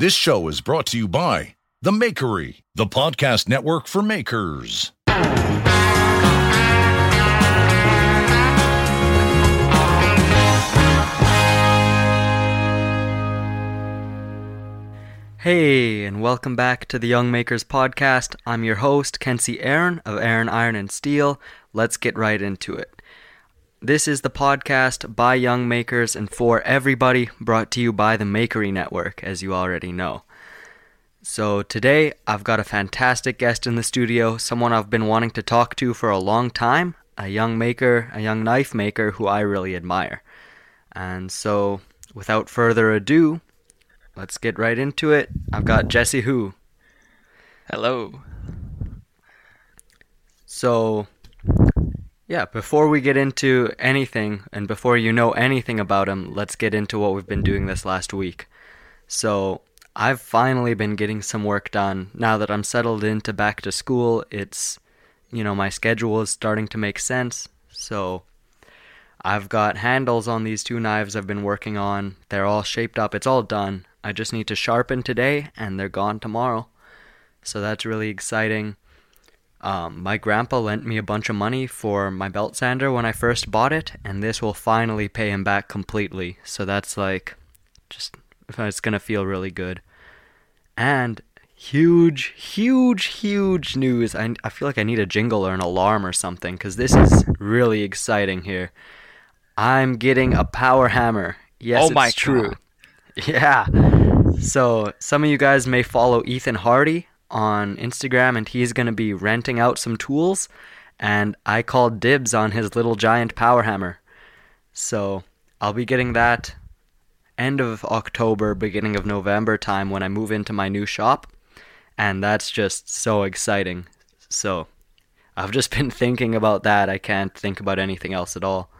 This show is brought to you by The Makery, the podcast network for makers. Hey, and welcome back to the Young Makers Podcast. I'm your host, Kenzie Aaron of Aaron Iron and Steel. Let's get right into it. This is the podcast by Young Makers and for everybody, brought to you by the Makery Network, as you already know. So, today I've got a fantastic guest in the studio, someone I've been wanting to talk to for a long time, a young maker, a young knife maker who I really admire. And so, without further ado, let's get right into it. I've got Jesse Hu. Hello. So, yeah, before we get into anything and before you know anything about him, let's get into what we've been doing this last week. So, I've finally been getting some work done. Now that I'm settled into back to school, it's, you know, my schedule is starting to make sense. So, I've got handles on these two knives I've been working on. They're all shaped up, it's all done. I just need to sharpen today and they're gone tomorrow. So that's really exciting. Um, my grandpa lent me a bunch of money for my belt sander when I first bought it, and this will finally pay him back completely. So that's like, just, it's gonna feel really good. And huge, huge, huge news. I, I feel like I need a jingle or an alarm or something, because this is really exciting here. I'm getting a power hammer. Yes, Oh my it's true. God. Yeah. So some of you guys may follow Ethan Hardy on Instagram, and he's going to be renting out some tools. And I called dibs on his little giant power hammer. So I'll be getting that end of October, beginning of November time when I move into my new shop. And that's just so exciting. So I've just been thinking about that. I can't think about anything else at all.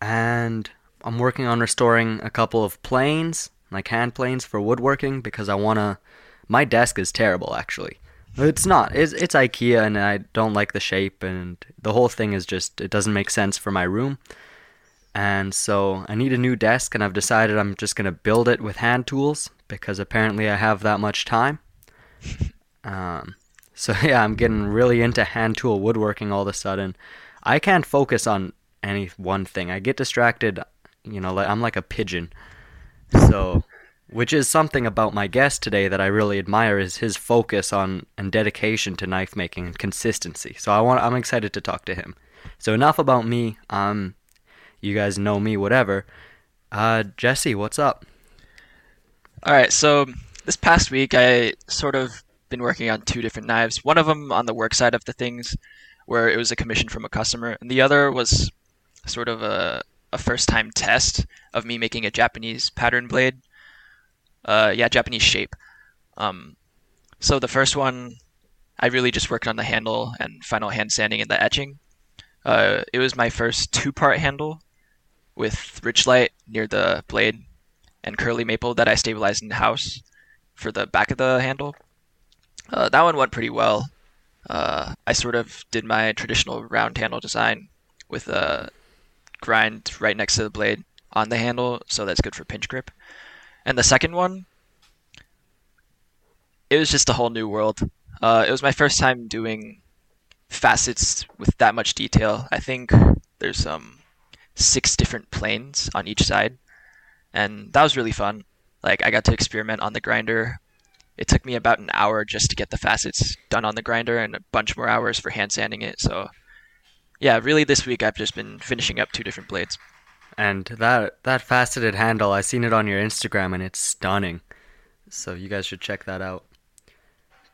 And I'm working on restoring a couple of planes, like hand planes for woodworking, because I wanna. My desk is terrible, actually. It's not. It's, it's IKEA, and I don't like the shape, and the whole thing is just. It doesn't make sense for my room. And so I need a new desk, and I've decided I'm just gonna build it with hand tools because apparently I have that much time. Um, so yeah, I'm getting really into hand tool woodworking all of a sudden. I can't focus on any one thing. I get distracted, you know, like I'm like a pigeon. So, which is something about my guest today that I really admire is his focus on and dedication to knife making and consistency. So I want I'm excited to talk to him. So enough about me. Um you guys know me whatever. Uh Jesse, what's up? All right, so this past week I sort of been working on two different knives. One of them on the work side of the things, where it was a commission from a customer, and the other was sort of a, a first time test of me making a Japanese pattern blade. Uh, yeah, Japanese shape. Um, so the first one, I really just worked on the handle and final hand sanding and the etching. Uh, it was my first two part handle with Richlite near the blade and curly maple that I stabilized in house for the back of the handle. Uh, that one went pretty well. Uh, I sort of did my traditional round handle design with a grind right next to the blade on the handle, so that's good for pinch grip. And the second one, it was just a whole new world. Uh, it was my first time doing facets with that much detail. I think there's um six different planes on each side, and that was really fun. Like I got to experiment on the grinder. It took me about an hour just to get the facets done on the grinder, and a bunch more hours for hand sanding it. So, yeah, really, this week I've just been finishing up two different blades. And that that faceted handle, I seen it on your Instagram and it's stunning. So you guys should check that out.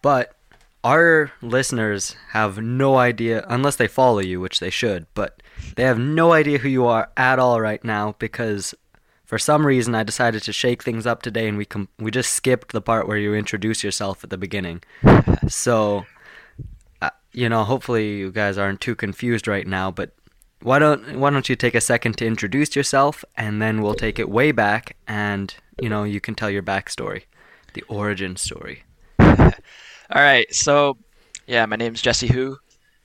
But our listeners have no idea unless they follow you, which they should, but they have no idea who you are at all right now because for some reason I decided to shake things up today and we com- we just skipped the part where you introduce yourself at the beginning. So uh, you know, hopefully you guys aren't too confused right now, but why don't why don't you take a second to introduce yourself and then we'll take it way back and you know you can tell your backstory, the origin story. All right, so yeah, my name's Jesse Hu.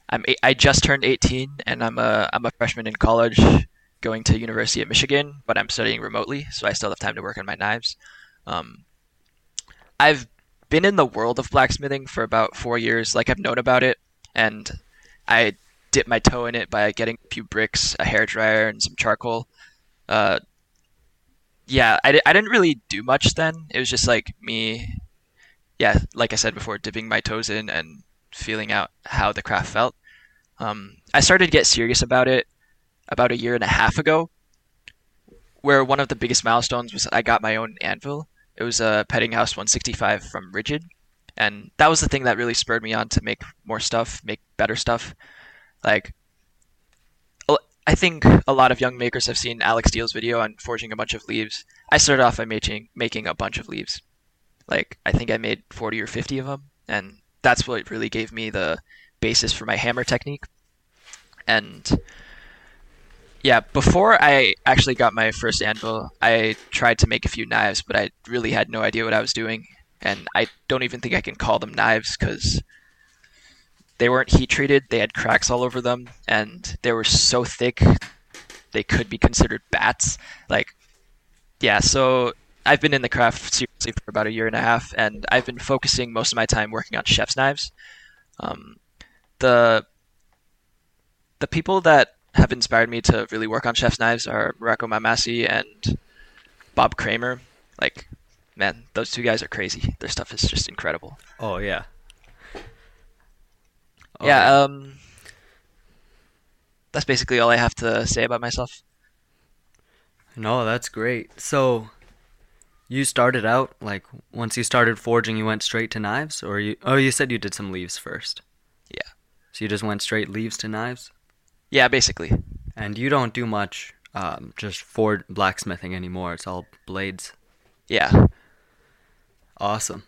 I'm eight, I just turned 18, and I'm a I'm a freshman in college, going to University of Michigan, but I'm studying remotely, so I still have time to work on my knives. Um, I've been in the world of blacksmithing for about four years. Like I've known about it, and I dip my toe in it by getting a few bricks, a hair dryer, and some charcoal. Uh, yeah, I, I didn't really do much then. It was just like me, yeah, like I said before, dipping my toes in and feeling out how the craft felt. Um, I started to get serious about it about a year and a half ago, where one of the biggest milestones was I got my own anvil. It was a Peddinghaus 165 from Ridgid. and that was the thing that really spurred me on to make more stuff, make better stuff. Like, I think a lot of young makers have seen Alec Steele's video on forging a bunch of leaves. I started off by making making a bunch of leaves. Like I think I made 40 or 50 of them, and that's what really gave me the basis for my hammer technique. And yeah, before I actually got my first anvil, I tried to make a few knives, but I really had no idea what I was doing, and I don't even think I can call them knives because they weren't heat treated. They had cracks all over them, and they were so thick they could be considered bats. Like, yeah. So I've been in the craft seriously for about a year and a half, and I've been focusing most of my time working on chef's knives. Um, the the people that have inspired me to really work on chef's knives are Mareko Maumasi and Bob Kramer. Like, man, those two guys are crazy. Their stuff is just incredible. Oh yeah. Yeah, um that's basically all I have to say about myself. No, that's great. So, you started out like once you started forging, you went straight to knives, or you? Oh, you said you did some leaves first. Yeah. So you just went straight leaves to knives, Yeah, basically. and you don't do much, um, just for blacksmithing anymore. It's all blades. Yeah. Awesome.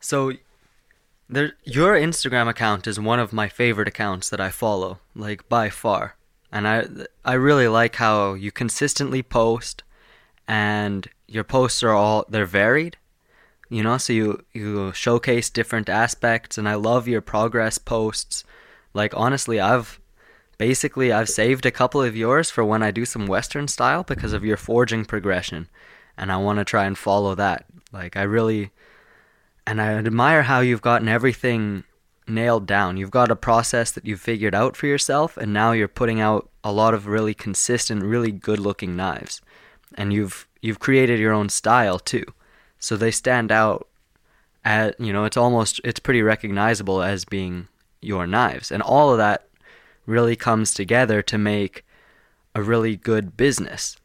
So, there, your Instagram account is one of my favorite accounts that I follow, like by far. And I, I really like how you consistently post, and your posts are all they're varied. You know, so you you showcase different aspects, and I love your progress posts. Like honestly, I've basically I've saved a couple of yours for when I do some Western style because of your forging progression, and I want to try and follow that. Like I really and I admire how you've gotten everything nailed down. You've got a process that you've figured out for yourself, and now you're putting out a lot of really consistent, really good-looking knives, and you've you've created your own style too, so they stand out. At you know, it's almost it's pretty recognizable as being your knives, and all of that really comes together to make a really good business.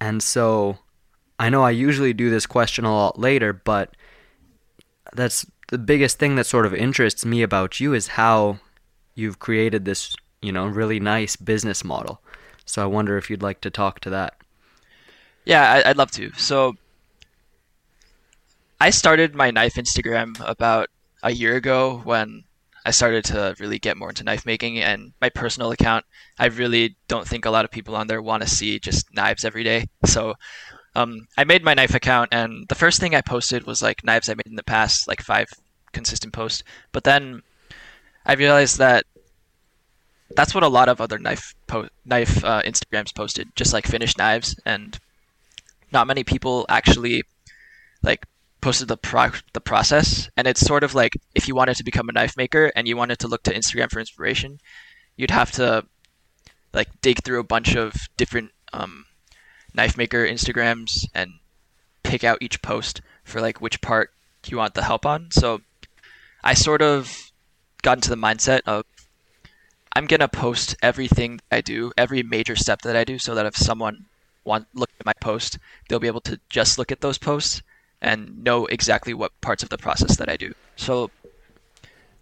And so, I know I usually do this question a lot later, but that's the biggest thing that sort of interests me about you is how you've created this, you know, really nice business model. So I wonder if you'd like to talk to that. Yeah, I'd love to. So I started my knife Instagram about a year ago when I started to really get more into knife making and my personal account. I really don't think a lot of people on there want to see just knives every day. So um, I made my knife account, and the first thing I posted was like knives I made in the past, like five consistent posts. But then I realized that that's what a lot of other knife po- knife uh, Instagrams posted, just like finished knives, and not many people actually like posted the pro- the process. And it's sort of like if you wanted to become a knife maker and you wanted to look to Instagram for inspiration, you'd have to like dig through a bunch of different um, knife maker Instagrams and pick out each post for like which part you want the help on. So I sort of got into the mindset of I'm gonna post everything I do, every major step that I do, so that if someone want look at my post, they'll be able to just look at those posts and know exactly what parts of the process that I do. So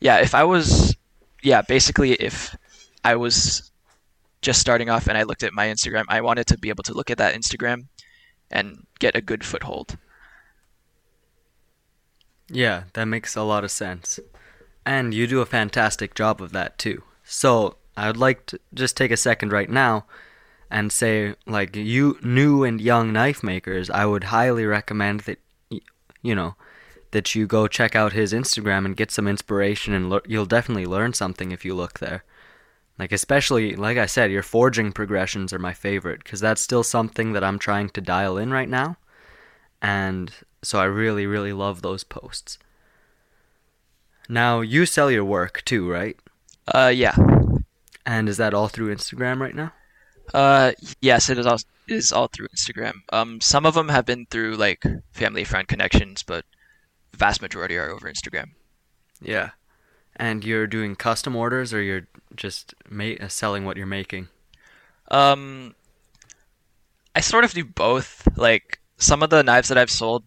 yeah, if I was yeah, basically if I was just starting off and I looked at my Instagram, I wanted to be able to look at that Instagram and get a good foothold. Yeah, that makes a lot of sense. And you do a fantastic job of that too. So, I would like to just take a second right now and say like you new and young knife makers, I would highly recommend that you know that you go check out his Instagram and get some inspiration and lear- you'll definitely learn something if you look there. Like especially like I said, your forging progressions are my favorite cuz that's still something that I'm trying to dial in right now. And So I really, really love those posts. Now, you sell your work too, right? Uh, yeah. And is that all through Instagram right now? Uh, yes, it is all it is all through Instagram. Um, some of them have been through like family friend connections, but the vast majority are over Instagram. Yeah. And you're doing custom orders, or you're just ma- uh, selling what you're making? Um, I sort of do both. Like some of the knives that I've sold,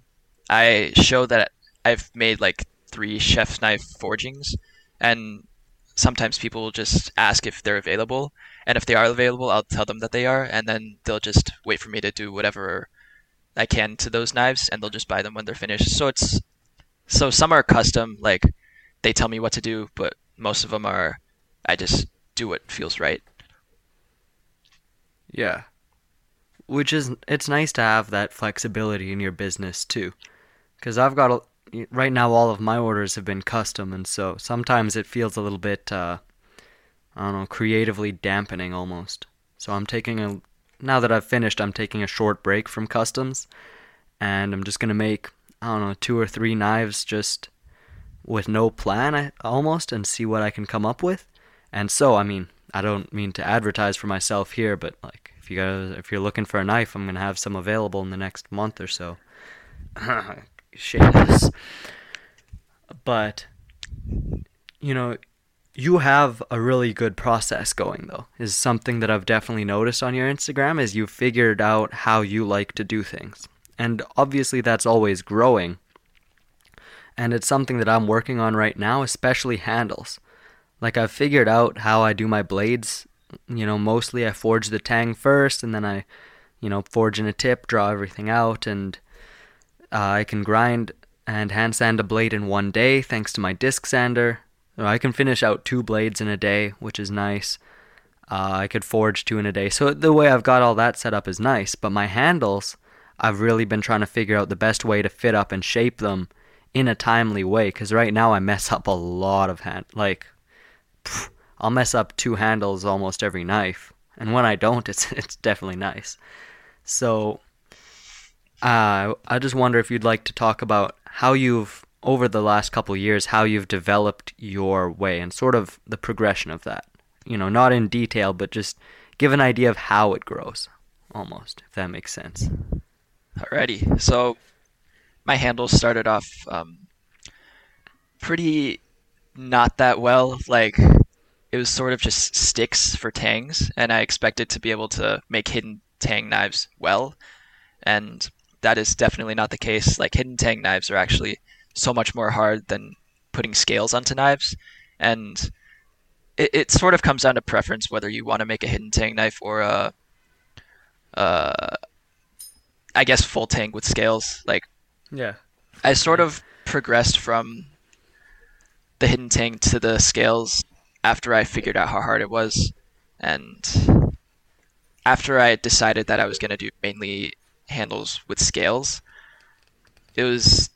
I show that I've made like three chef's knife forgings, and sometimes people will just ask if they're available, and if they are available, I'll tell them that they are, and then they'll just wait for me to do whatever I can to those knives, and they'll just buy them when they're finished. So it's so some are custom, like they tell me what to do, but most of them are I just do what feels right. Yeah. Which is it's nice to have that flexibility in your business too. Cuz I've got a, right now all of my orders have been custom and so sometimes it feels a little bit uh I don't know, creatively dampening almost. So I'm taking a now that I've finished, I'm taking a short break from customs and I'm just going to make I don't know, two or three knives just with no plan almost and see what I can come up with. And so, I mean, I don't mean to advertise for myself here, but like if you guys if you're looking for a knife, I'm going to have some available in the next month or so. Shameless. But you know, you have a really good process going though. Is something that I've definitely noticed on your Instagram is you've figured out how you like to do things. And obviously that's always growing. And it's something that I'm working on right now, especially handles. Like I've figured out how I do my blades. You know, mostly I forge the tang first and then I, you know, forge in a tip, draw everything out and uh, I can grind and hand sand a blade in one day thanks to my disc sander. I can finish out two blades in a day, which is nice. Uh, I could forge two in a day. So the way I've got all that set up is nice, but my handles, I've really been trying to figure out the best way to fit up and shape them in a timely way because right now I mess up a lot of hand like pff, I'll mess up two handles almost every knife and when I don't it's it's definitely nice. So uh, I just wonder if you'd like to talk about how you've over the last couple years how you've developed your way and sort of the progression of that. You know, not in detail, but just give an idea of how it grows, almost, if that makes sense. Alrighty, so my handle started off um, pretty not that well. Like it was sort of just sticks for tangs, and I expected to be able to make hidden tang knives well, and that is definitely not the case. Like hidden tang knives are actually so much more hard than putting scales onto knives, and it, it sort of comes down to preference whether you want to make a hidden tang knife or a, uh, I guess full tang with scales. Like Yeah. I sort of progressed from the hidden tang to the scales after I figured out how hard it was, and after I decided that I was going to do mainly handles with scales, it was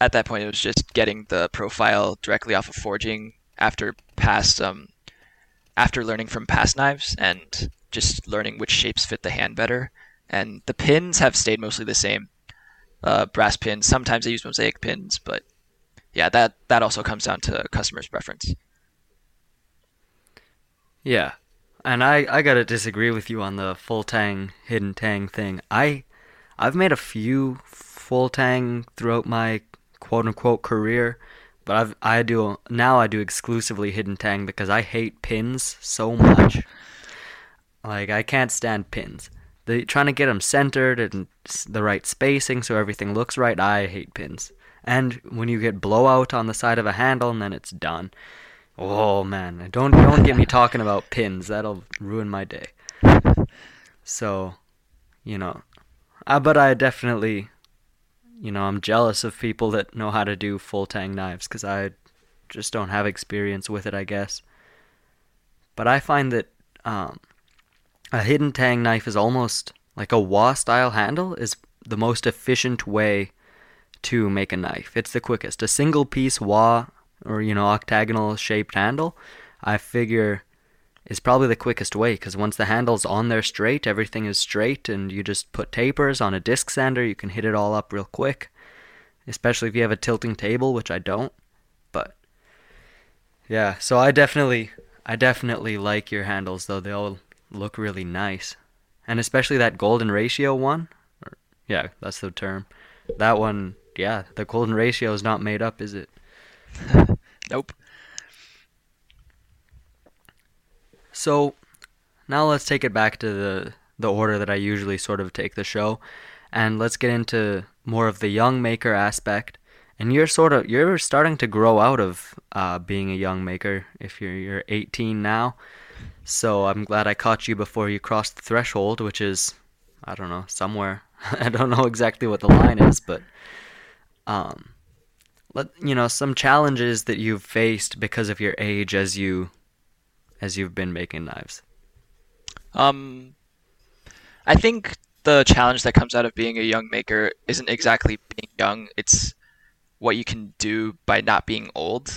at that point it was just getting the profile directly off of forging after past um after learning from past knives and just learning which shapes fit the hand better. And the pins have stayed mostly the same. Uh, brass pins. Sometimes I use mosaic pins, but yeah, that that also comes down to customer's preference. Yeah. And I, I gotta disagree with you on the full tang, hidden tang thing. I I've made a few full tang throughout my quote unquote career, but I've I do now I do exclusively hidden tang because I hate pins so much. Like I can't stand pins. The trying to get them centered and the right spacing so everything looks right. I hate pins. And when you get blowout on the side of a handle and then it's done. Oh man, don't don't get me talking about pins. That'll ruin my day. So, you know, uh, but I definitely, you know, I'm jealous of people that know how to do full tang knives because I just don't have experience with it, I guess. But I find that um, a hidden tang knife is almost like a wa style handle is the most efficient way to make a knife. It's the quickest. A single piece wa or you know octagonal shaped handle, I figure is probably the quickest way because once the handle's on there straight, everything is straight, and you just put tapers on a disc sander. You can hit it all up real quick, especially if you have a tilting table, which I don't. But yeah, so I definitely I definitely like your handles though. They all look really nice. And especially that golden ratio one. Or, yeah, that's the term. That one, yeah, the golden ratio is not made up, is it? nope. So now let's take it back to the the order that I usually sort of take the show, and let's get into more of the young maker aspect. And you're sort of you're starting to grow out of uh, being a young maker if you're you're 18 now. So I'm glad I caught you before you crossed the threshold, which is I don't know somewhere. I don't know exactly what the line is, but um, let you know some challenges that you've faced because of your age as you as you've been making knives. Um, I think the challenge that comes out of being a young maker isn't exactly being young. It's what you can do by not being old.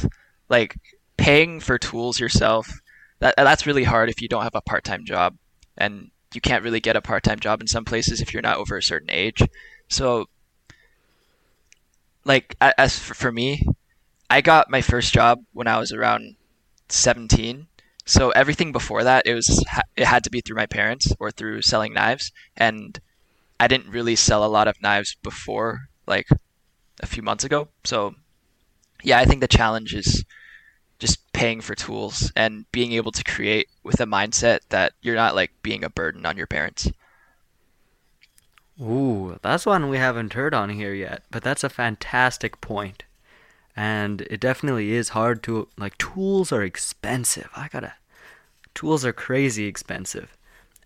Like paying for tools yourself. That that's really hard if you don't have a part-time job, and you can't really get a part-time job in some places if you're not over a certain age. So, like as for, for me, I got my first job when I was around 17 so everything before that, it was it had to be through my parents or through selling knives, and I didn't really sell a lot of knives before, like a few months ago. So yeah, I think the challenge is paying for tools and being able to create with a mindset that you're not like being a burden on your parents. Ooh, that's one we haven't heard on here yet, but that's a fantastic point. and it definitely is hard to like tools are expensive i gotta tools are crazy expensive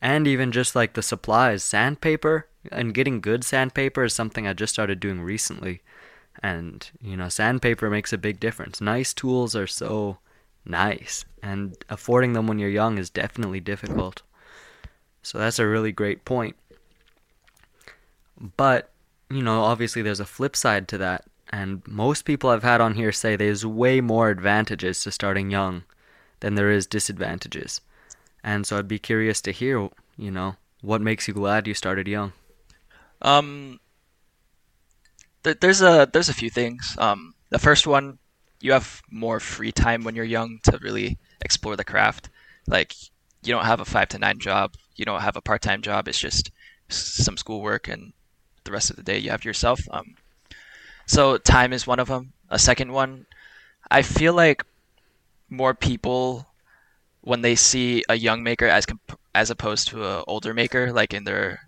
and even just like the supplies sandpaper and getting good sandpaper is something i just started doing recently and you know sandpaper makes a big difference nice tools are so nice and affording them when you're young is definitely difficult so that's a really great point but you know obviously there's a flip side to that and most people I've had on here say there's way more advantages to starting young than there is disadvantages. And so I'd be curious to hear, you know, what makes you glad you started young? Um, th- there's a there's a few things. Um, the first one, you have more free time when you're young to really explore the craft. Like you don't have a five to nine job, you don't have a part time job. It's just some schoolwork, and the rest of the day you have yourself. Um, so time is one of them. A second one, I feel like more people when they see a young maker as comp- as opposed to an older maker, like in their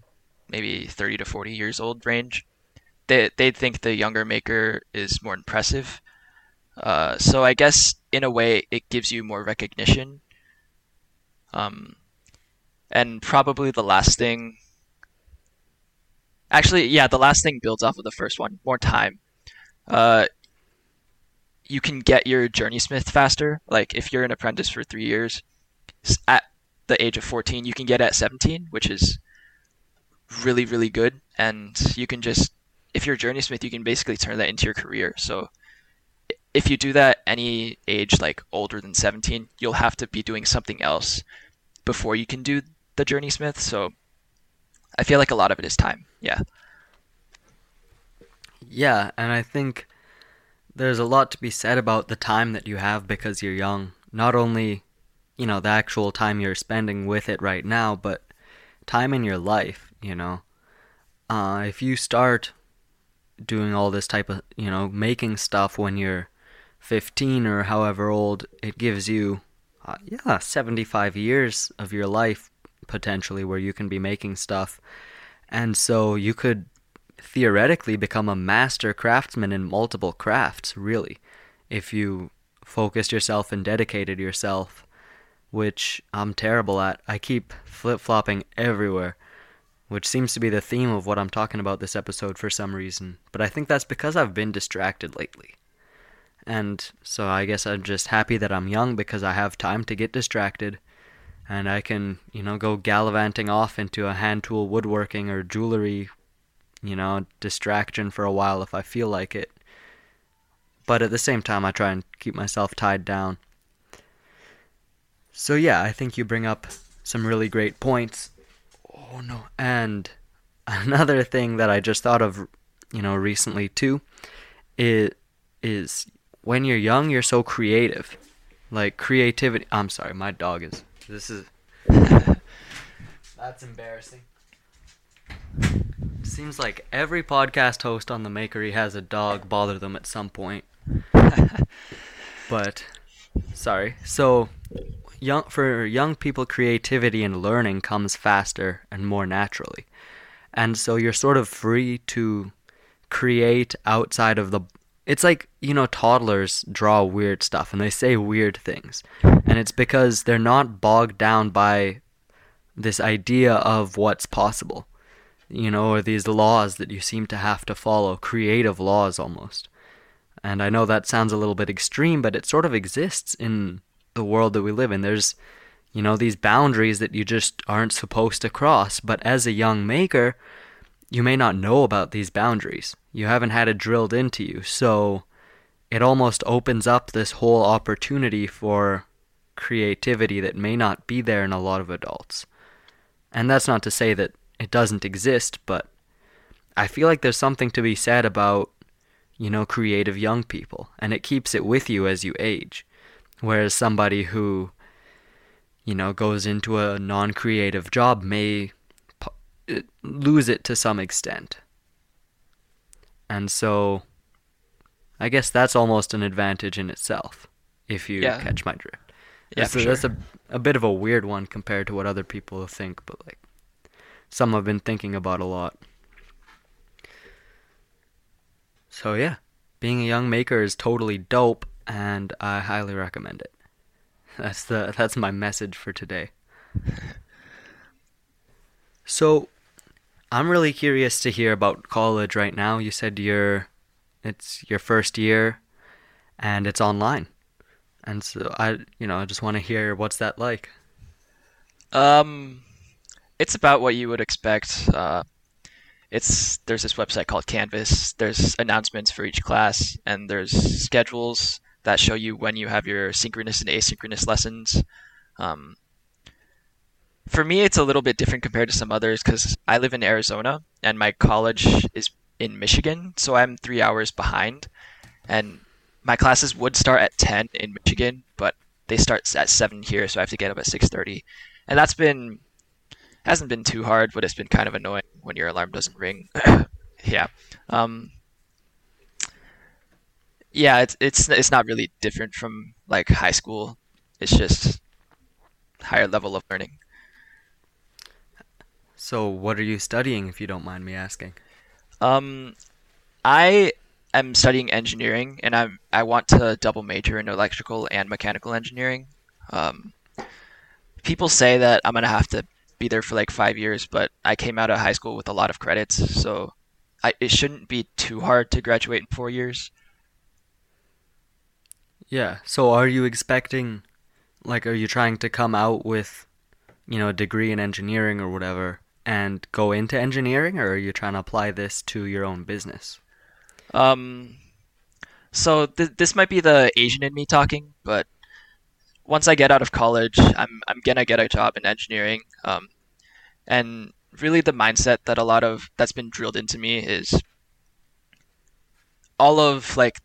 maybe 30 to 40 years old range, they they think the younger maker is more impressive. Uh, so I guess in a way it gives you more recognition. Um, and probably the last thing. Actually, yeah, the last thing builds off of the first one. More time uh, you can get your journeysmith faster. Like if you're an apprentice for three years, at the age of 14, you can get at 17, which is really really good. And you can just if you're a journeysmith, you can basically turn that into your career. So if you do that any age like older than 17, you'll have to be doing something else before you can do the Journey Smith. So I feel like a lot of it is time. Yeah. Yeah, and I think there's a lot to be said about the time that you have because you're young. Not only, you know, the actual time you're spending with it right now, but time in your life, you know. Uh, if you start doing all this type of, you know, making stuff when you're 15 or however old, it gives you, uh, yeah, 75 years of your life potentially where you can be making stuff. And so you could theoretically become a master craftsman in multiple crafts, really, if you focused yourself and dedicated yourself, which I'm terrible at. I keep flip flopping everywhere, which seems to be the theme of what I'm talking about this episode for some reason. But I think that's because I've been distracted lately. And so I guess I'm just happy that I'm young because I have time to get distracted and I can, you know, go gallivanting off into a hand tool woodworking or jewelry you know, distraction for a while if I feel like it. But at the same time, I try and keep myself tied down. So, yeah, I think you bring up some really great points. Oh, no. And another thing that I just thought of, you know, recently too, is is when you're young, you're so creative. Like creativity. I'm sorry, my dog is. This is. That's embarrassing. Seems like every podcast host on the Makery has a dog bother them at some point. but sorry. So young for young people creativity and learning comes faster and more naturally. And so you're sort of free to create outside of the it's like you know toddlers draw weird stuff and they say weird things. And it's because they're not bogged down by this idea of what's possible you know or these laws that you seem to have to follow creative laws almost. And i know that sounds a little bit extreme but it sort of exists in the world that we live in. There's you know these boundaries that you just aren't supposed to cross but as a young maker you may not know about these boundaries. You haven't had it drilled into you. So it almost opens up this whole opportunity for creativity that may not be there in a lot of adults. And that's not to say that it doesn't exist, but I feel like there's something to be said about, you know, creative young people, and it keeps it with you as you age. Whereas somebody who, you know, goes into a non creative job may lose it to some extent. And so I guess that's almost an advantage in itself, if you yeah. catch my drift. Yeah, that's, a, sure. that's a, a bit of a weird one compared to what other people think, but like some I've been thinking about a lot. So yeah, being a young maker is totally dope, and I highly recommend it. That's the that's my message for today. So, I'm really curious to hear about college right now. You said you're it's your first year and it's online. And so I you know, I just want to hear what's that like. Um it's about what you would expect. Uh, it's there's this website called Canvas. There's announcements for each class and there's schedules that show you when you have your synchronous and asynchronous lessons. Um, for me, it's a little bit different compared to some others because I live in Arizona and my college is in Michigan, so I'm three hours behind. And my classes would start at 10 in Michigan, but they start at 7 here, so I have to get up at 6:30. And that's been hasn't been too hard, but it's been kind of annoying when your alarm doesn't ring. yeah. Um, yeah, it's it's it's not really different from like high school. It's just higher level of learning. So, what are you studying, if you don't mind me asking? Um, I am studying engineering, and I'm I want to double major in electrical and mechanical engineering. Um, people say that I'm gonna have to be there for like five years, but I came out of high school with a lot of credits, so I, it shouldn't be too hard to graduate in four years. Yeah. So, are you expecting, like, are you trying to come out with, you know, a degree in engineering or whatever, and go into engineering, or are you trying to apply this to your own business? Um, so th- this might be the Asian in me talking, but once I get out of college, I'm I'm gonna get a job in engineering. Um, and really the mindset that a lot of that's been drilled into me is all of like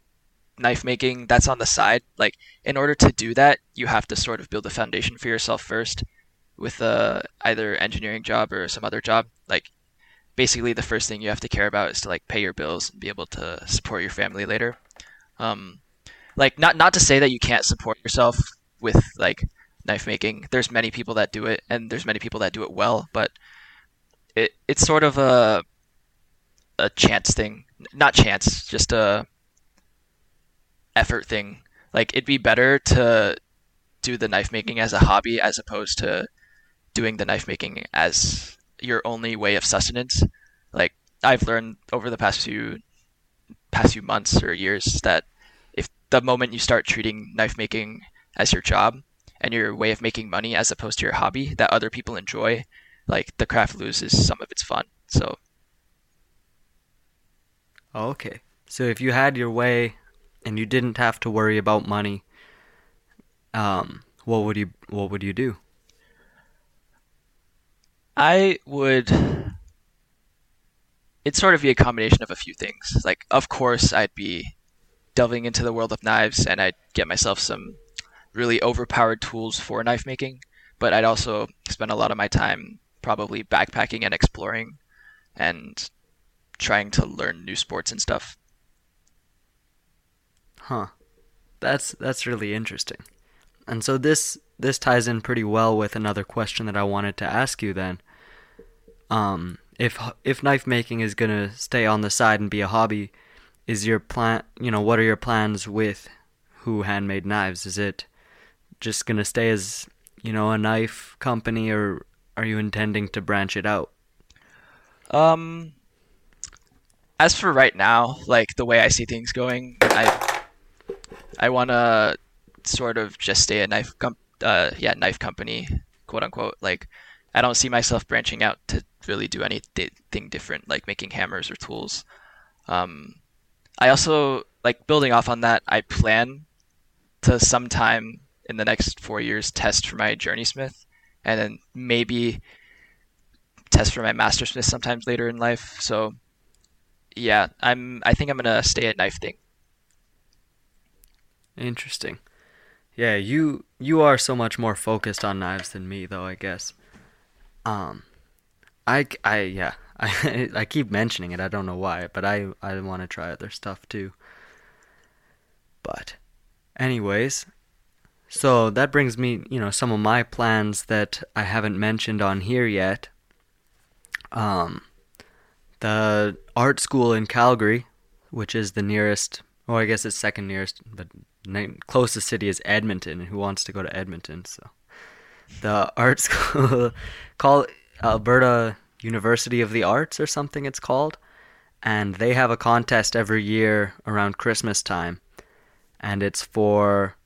knife making that's on the side. Like in order to do that, you have to sort of build a foundation for yourself first with uh, either engineering job or some other job, like basically the first thing you have to care about is to like pay your bills and be able to support your family later. Um, like not not to say that you can't support yourself with like knife making. There's many people that do it, and there's many people that do it well, but it it's sort of a a chance thing, not chance, just a effort thing. Like it'd be better to do the knife making as a hobby as opposed to doing the knife making as your only way of sustenance. Like I've learned over the past few past few months or years that if the moment you start treating knife making as your job and your way of making money as opposed to your hobby that other people enjoy, like the craft loses some of its fun. So Okay. So if you had your way and you didn't have to worry about money, um, what would you what would you do? I would. It'd sort of be a combination of a few things. Like, of course, I'd be delving into the world of knives and I'd get myself some really overpowered tools for knife making. But I'd also spend a lot of my time probably backpacking and exploring and trying to learn new sports and stuff. Huh. That's that's really interesting. And so this this ties in pretty well with another question that I wanted to ask you then. Um if if knife making is to stay on the side and be a hobby, is your plan, you know, what are your plans with Hu Handmade Knives? Is it just to stay as, you know, a knife company or are you intending to branch it out? Um as for right now, like the way I see things going, I I want to sort of just stay a knife com- uh, yeah, knife company, quote unquote. Like I don't see myself branching out to really do anything different, like making hammers or tools. Um, I also like building off on that. I plan to sometime in the next four years test for my journeysmith, and then maybe test for my mastersmith sometimes later in life. So yeah, I'm. I think I'm gonna stay at knife thing. Interesting. Yeah, you you are so much more focused on knives than me, though. I guess. Um, I I yeah. I I keep mentioning it. I don't know why, but I I want to try other stuff too. But, anyways, so that brings me, you know, some of my plans that I haven't mentioned on here yet. Um, the art school in Calgary, which is the nearest, oh, I guess it's second nearest, but closest city is Edmonton. And who wants to go to Edmonton? So, the art school called Alberta University of the Arts or something. It's called, and they have a contest every year around Christmas time, and it's for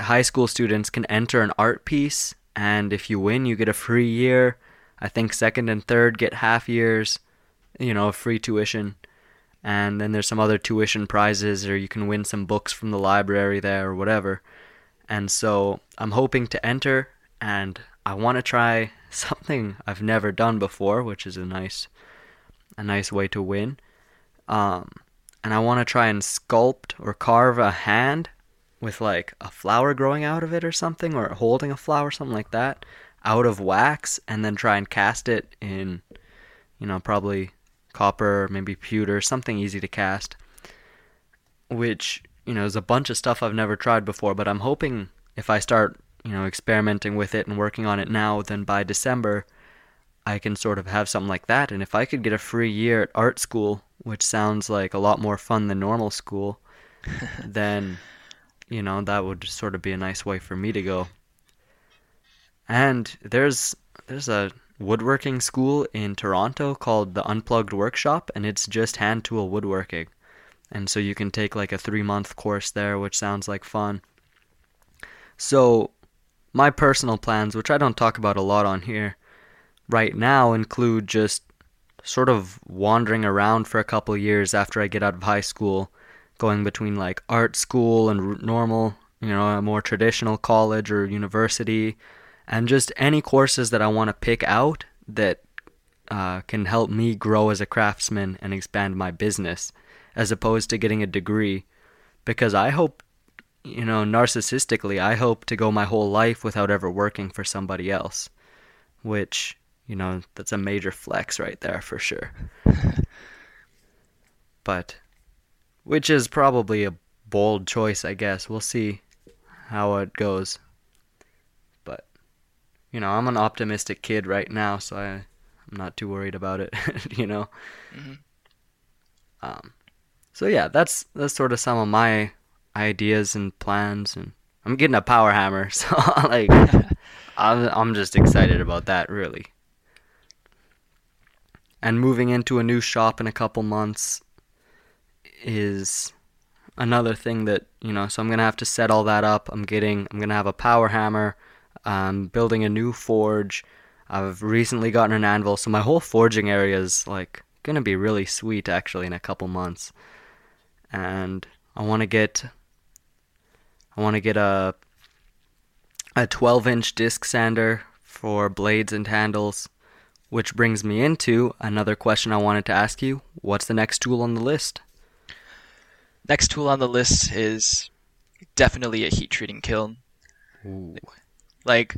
high school students can enter an art piece, and if you win, you get a free year. I think second and third get half years, you know, free tuition. And then there's some other tuition prizes, or you can win some books from the library there, or whatever. And so I'm hoping to enter, and I want to try something I've never done before, which is a nice, a nice way to win. Um, and I want to try and sculpt or carve a hand with like a flower growing out of it or something, or holding a flower, something like that, out of wax, and then try and cast it in, you know, probably copper, maybe pewter, something easy to cast. Which, you know, is a bunch of stuff I've never tried before, but I'm hoping if I start, you know, experimenting with it and working on it now, then by December, I can sort of have something like that. And if I could get a free year at art school, which sounds like a lot more fun than normal school, then you know, that would sort of be a nice way for me to go. And there's there's a woodworking school in Toronto called the Unplugged Workshop, and it's just hand tool woodworking. And so you can take like a three month course there, which sounds like fun. So, my personal plans, which I don't talk about a lot on here right now, include just sort of wandering around for a couple years after I get out of high school going between like art school and normal, you know, a more traditional college or university, and just any courses that I want to pick out that uh, can help me grow as a craftsman and expand my business, as opposed to getting a degree. Because I hope, you know, narcissistically, I hope to go my whole life without ever working for somebody else, which, you know, that's a major flex right there for sure. but which is probably a bold choice, I guess. We'll see how it goes. But you know, I'm an optimistic kid right now, so I, I'm not too worried about it. you know. Mm-hmm. Um, so yeah, that's that's sort of some of my ideas and plans, and I'm getting a power hammer, so like, I'm I'm just excited about that, really. And moving into a new shop in a couple months, is another thing that you know so i'm gonna have to set all that up. I'm getting i'm gonna have a power hammer um, building a new forge. I've recently gotten an anvil so my whole forging area is like gonna be really sweet actually in a couple months. And i want to get i want to get a a 12 inch disc sander for blades and handles which brings me into another question i wanted to ask you what's the next tool on the list Next tool on the list is definitely a heat treating kiln. Ooh. Like,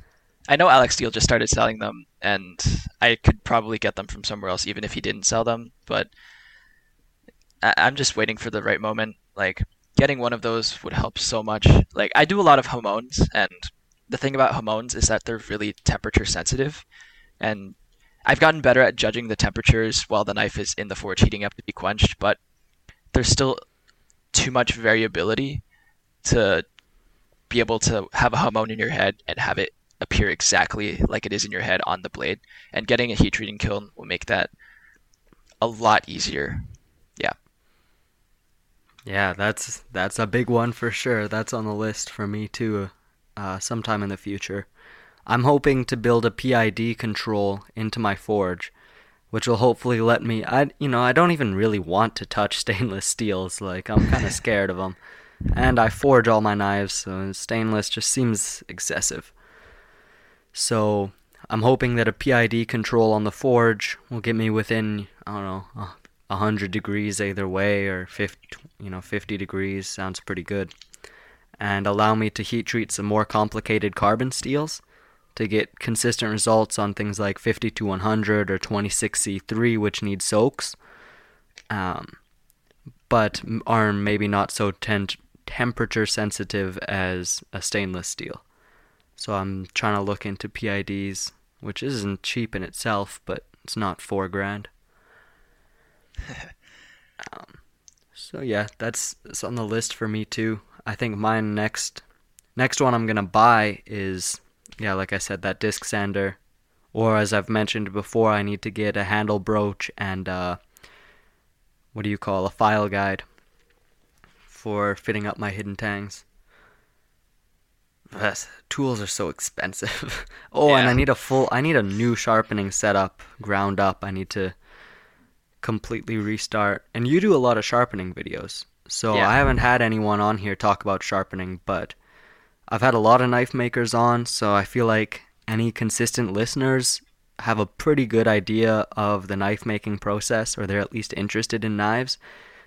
I know Alec Steele just started selling them, and I could probably get them from somewhere else even if he didn't sell them. But I- I'm just waiting for the right moment. Like, getting one of those would help so much. Like, I do a lot of hamones, and the thing about hamones is that they're really temperature sensitive, and I've gotten better at judging the temperatures while the knife is in the forge heating up to be quenched, but there's still too much variability to be able to have a hamone in your head and have it appear exactly like it is in your head on the blade. And getting a heat treating kiln will make that a lot easier. Yeah, that's that's a big one for sure. That's on the list for me too. Uh, sometime in the future, I'm hoping to build a PID control into my forge, which will hopefully let me. I you know I don't even really want to touch stainless steels. Like I'm kind of scared of them, and I forge all my knives, so stainless just seems excessive. So I'm hoping that a PID control on the forge will get me within I don't know a a hundred degrees either way, or 50, you know, 50 degrees sounds pretty good, and allow me to heat treat some more complicated carbon steels to get consistent results on things like 52100 or 26C3, which need soaks, um, but are maybe not so ten- temperature sensitive as a stainless steel. So I'm trying to look into PIDs, which isn't cheap in itself, but it's not four grand. um, so yeah, that's, that's on the list for me too. I think my next next one I'm gonna buy is yeah, like I said, that disc sander, or as I've mentioned before, I need to get a handle broach and uh, what do you call a file guide for fitting up my hidden tangs. But tools are so expensive. oh, and I need a full. I need a new sharpening setup, ground up. I need to completely restart. And you do a lot of sharpening videos, so Yeah. I haven't had anyone on here talk about sharpening, but I've had a lot of knife makers on, so I feel like any consistent listeners have a pretty good idea of the knife making process, or they're at least interested in knives.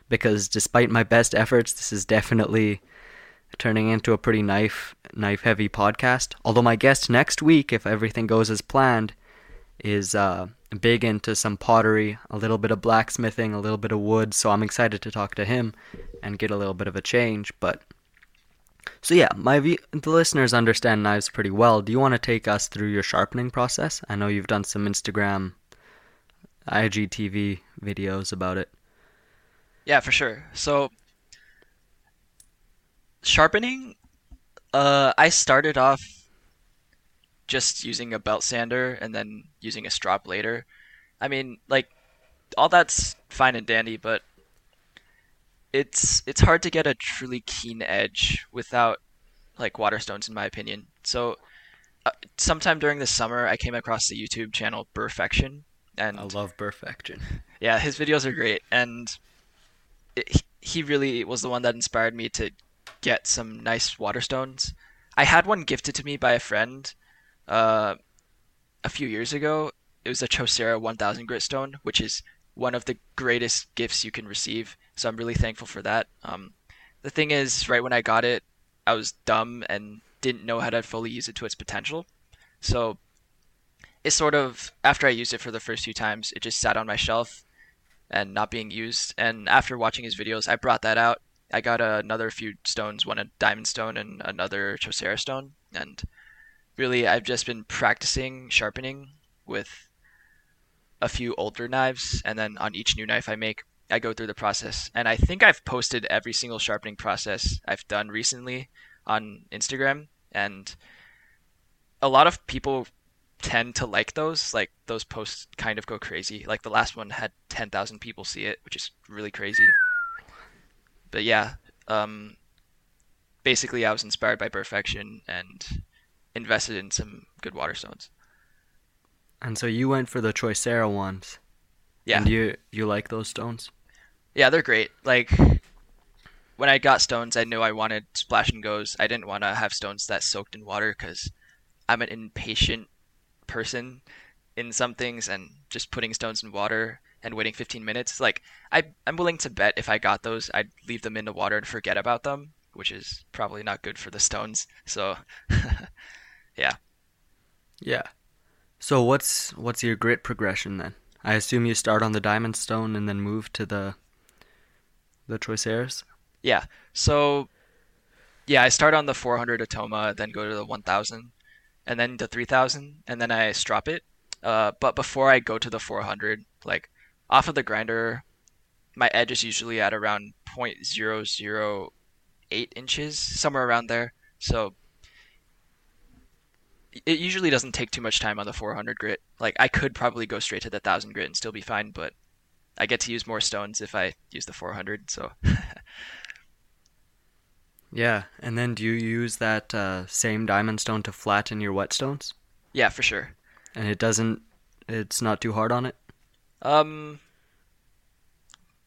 Because despite my best efforts, this is definitely turning into a pretty knife knife heavy podcast. Although my guest next week, if everything goes as planned, is uh, big into some pottery, a little bit of blacksmithing, a little bit of wood. So I'm excited to talk to him and get a little bit of a change. But so yeah, my v- the listeners understand knives pretty well. Do you want to take us through your sharpening process? I know you've done some Instagram, IGTV videos about it. Yeah, for sure. So sharpening, uh, I started off just using a belt sander and then using a strop later. I mean, like all that's fine and dandy, but it's it's hard to get a truly keen edge without like waterstones, in my opinion. So, uh, sometime during the summer, I came across the YouTube channel Burrfection, and I love Burrfection. yeah, his videos are great, and it, he- he really was the one that inspired me to get some nice waterstones. I had one gifted to me by a friend uh, a few years ago. It was a Chosera 1000 grit stone, which is one of the greatest gifts you can receive. So I'm really thankful for that. Um, the thing is, right when I got it, I was dumb and didn't know how to fully use it to its potential. So it sort of, after I used it for the first few times, it just sat on my shelf and not being used. And after watching his videos, I brought that out. I got another few stones, one a diamond stone and another Chosera stone. And really, I've just been practicing sharpening with a few older knives, and then on each new knife I make, I go through the process. And I think I've posted every single sharpening process I've done recently on Instagram, and a lot of people tend to like those. Like those posts kind of go crazy. Like the last one had 10,000 people see it, which is really crazy. But yeah, um, basically I was inspired by Burrfection and invested in some good waterstones. And so you went for the Chosera ones. Yeah. And you you like those stones? Yeah, they're great. Like when I got stones, I knew I wanted splash and goes. I didn't want to have stones that soaked in water because I'm an impatient person in some things, and just putting stones in water and waiting 15 minutes. Like I I'm willing to bet if I got those, I'd leave them in the water and forget about them, which is probably not good for the stones. So yeah. Yeah. So what's what's your grit progression then? I assume you start on the diamond stone and then move to the the Choseras. Yeah. So yeah, I start on the 400 Atoma, then go to the 1000, and then the 3000, and then I strop it. Uh, but before I go to the 400, like off of the grinder, my edge is usually at around 0.008 inches, somewhere around there. So it usually doesn't take too much time on the 400 grit. Like I could probably go straight to the 1000 grit and still be fine, but I get to use more stones if I use the 400. So yeah, and then do you use that uh, same diamond stone to flatten your whetstones? Yeah, for sure. And it doesn't. It's not too hard on it. Um,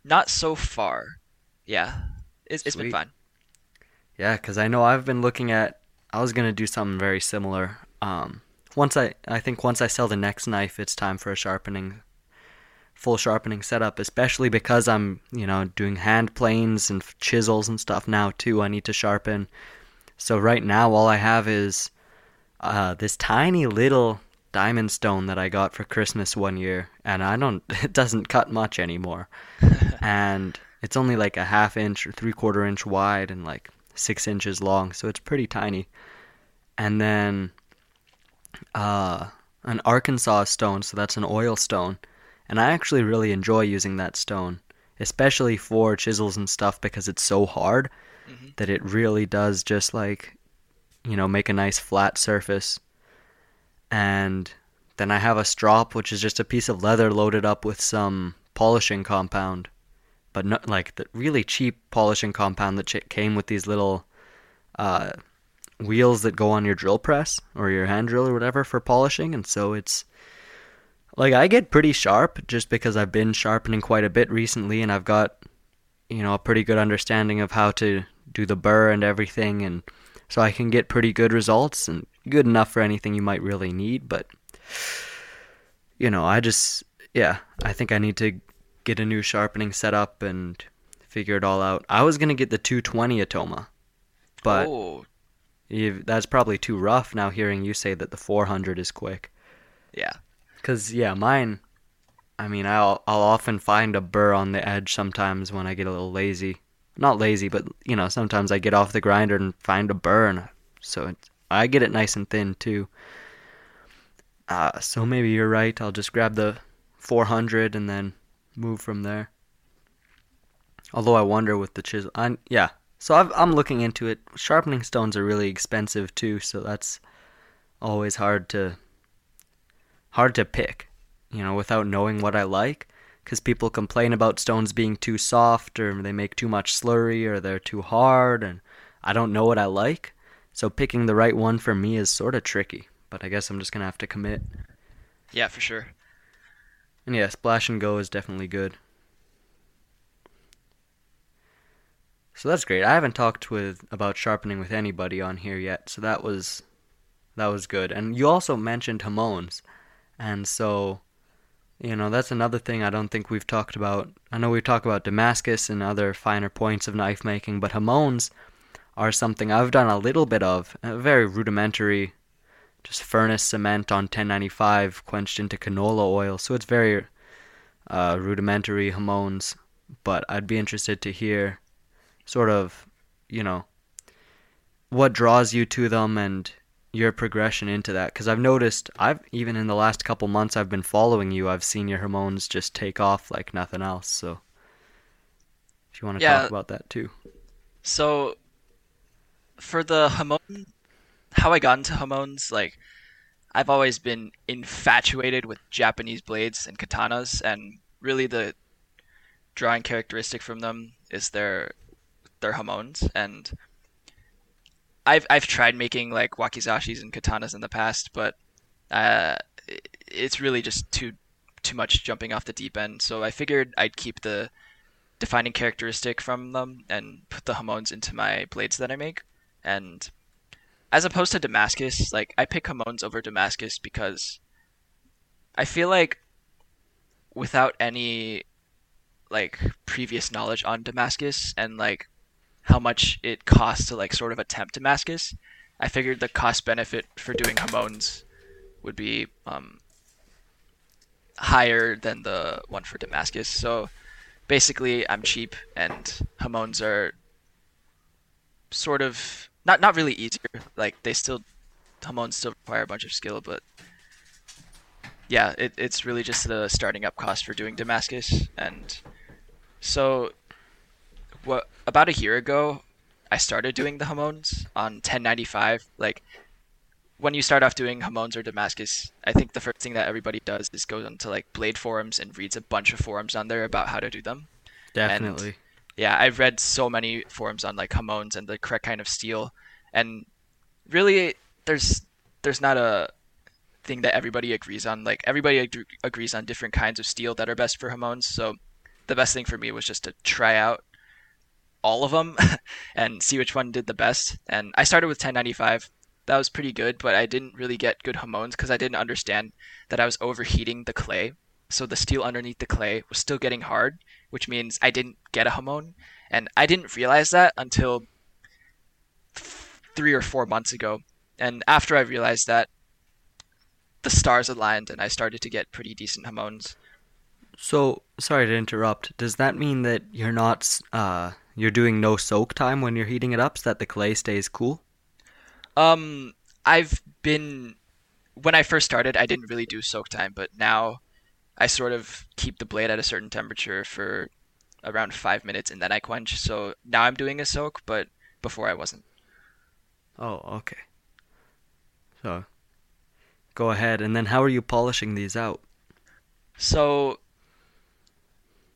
not so far. Yeah, it's, it's been fine. Yeah, because I know I've been looking at. I was gonna do something very similar. Um, once I, I think once I sell the next knife, it's time for a sharpening, full sharpening setup. Especially because I'm, you know, doing hand planes and chisels and stuff now too. I need to sharpen. So right now, all I have is uh, this tiny little diamond stone that I got for Christmas one year, and I don't. It doesn't cut much anymore, and it's only like a half inch or three quarter inch wide and like six inches long, so it's pretty tiny. And then uh, an Arkansas stone, so that's an oil stone, and I actually really enjoy using that stone, especially for chisels and stuff because it's so hard mm-hmm. that it really does just like, you know, make a nice flat surface. And then I have a strop, which is just a piece of leather loaded up with some polishing compound, but not like the really cheap polishing compound that came with these little uh, wheels that go on your drill press or your hand drill or whatever for polishing, and so it's like I get pretty sharp just because I've been sharpening quite a bit recently, and I've got you know a pretty good understanding of how to do the burr and everything, and so I can get pretty good results and good enough for anything you might really need. But you know, I just yeah, I think I need to get a new sharpening setup and figure it all out. I was gonna get the 220 Atoma, but oh. That's probably too rough. Now hearing you say that the 400 is quick. Yeah. Cause yeah, mine. I mean, I'll I'll often find a burr on the edge sometimes when I get a little lazy. Not lazy, but you know, sometimes I get off the grinder and find a burr, and so it's I get it nice and thin too. Uh, so maybe you're right. I'll just grab the 400 and then move from there. Although I wonder with the chisel, I, yeah. So i am looking into it. Sharpening stones are really expensive too, so that's always hard to hard to pick. You know, without knowing what I like, because people complain about stones being too soft, or they make too much slurry, or they're too hard, and I don't know what I like. So picking the right one for me is sort of tricky, but I guess I'm just gonna have to commit. Yeah, for sure. And yeah, splash and go is definitely good. So that's great. I haven't talked with about sharpening with anybody on here yet, so that was that was good. And you also mentioned Hamones, and so you know that's another thing I don't think we've talked about. I know we talk about Damascus and other finer points of knife making, but Hamones are something I've done a little bit of, very rudimentary, just furnace cement on 1095 quenched into canola oil. So it's very uh, rudimentary Hamones, but I'd be interested to hear sort of, you know, what draws you to them and your progression into that because I've noticed I've even in the last couple months I've been following you I've seen your hamones just take off like nothing else so if you want to yeah. talk about that too so for the hamone how I got into hamones like I've always been infatuated with Japanese blades and katanas, and really the drawing characteristic from them is their their Hamons. And I've I've tried making like wakizashis and katanas in the past, but uh, it's really just too too much jumping off the deep end. So I figured I'd keep the defining characteristic from them and put the Hamons into my blades that I make. And as opposed to Damascus, like I pick Hamons over Damascus because I feel like without any like previous knowledge on Damascus and like how much it costs to like sort of attempt Damascus, I figured the cost benefit for doing Hamones would be um, higher than the one for Damascus. So basically, I'm cheap, and Hamones are sort of not not really easier. Like they still Hamones still require a bunch of skill, but yeah, it, it's really just the starting up cost for doing Damascus. And so, what about a year ago, I started doing the Hamones on 1095. Like when you start off doing Hamones or Damascus, I think the first thing that everybody does is goes onto like Blade forums and reads a bunch of forums on there about how to do them. Definitely. And, yeah, I've read so many forums on like Hamones and the correct kind of steel, and really, there's there's not a thing that everybody agrees on. Like everybody ag- agrees on different kinds of steel that are best for Hamones. So the best thing for me was just to try out all of them and see which one did the best. And I started with 1095. That was pretty good, but I didn't really get good hamones because I didn't understand that I was overheating the clay. So the steel underneath the clay was still getting hard, which means I didn't get a hamone. And I didn't realize that until three or four months ago. And after I realized that, the stars aligned and I started to get pretty decent hamones. So, sorry to interrupt. Does that mean that you're not uh you're doing no soak time when you're heating it up so that the clay stays cool? Um I've been when I first started, I didn't really do soak time, but now I sort of keep the blade at a certain temperature for around 5 minutes and then I quench. So now I'm doing a soak, but before I wasn't. Oh, okay. So, go ahead. And then how are you polishing these out? So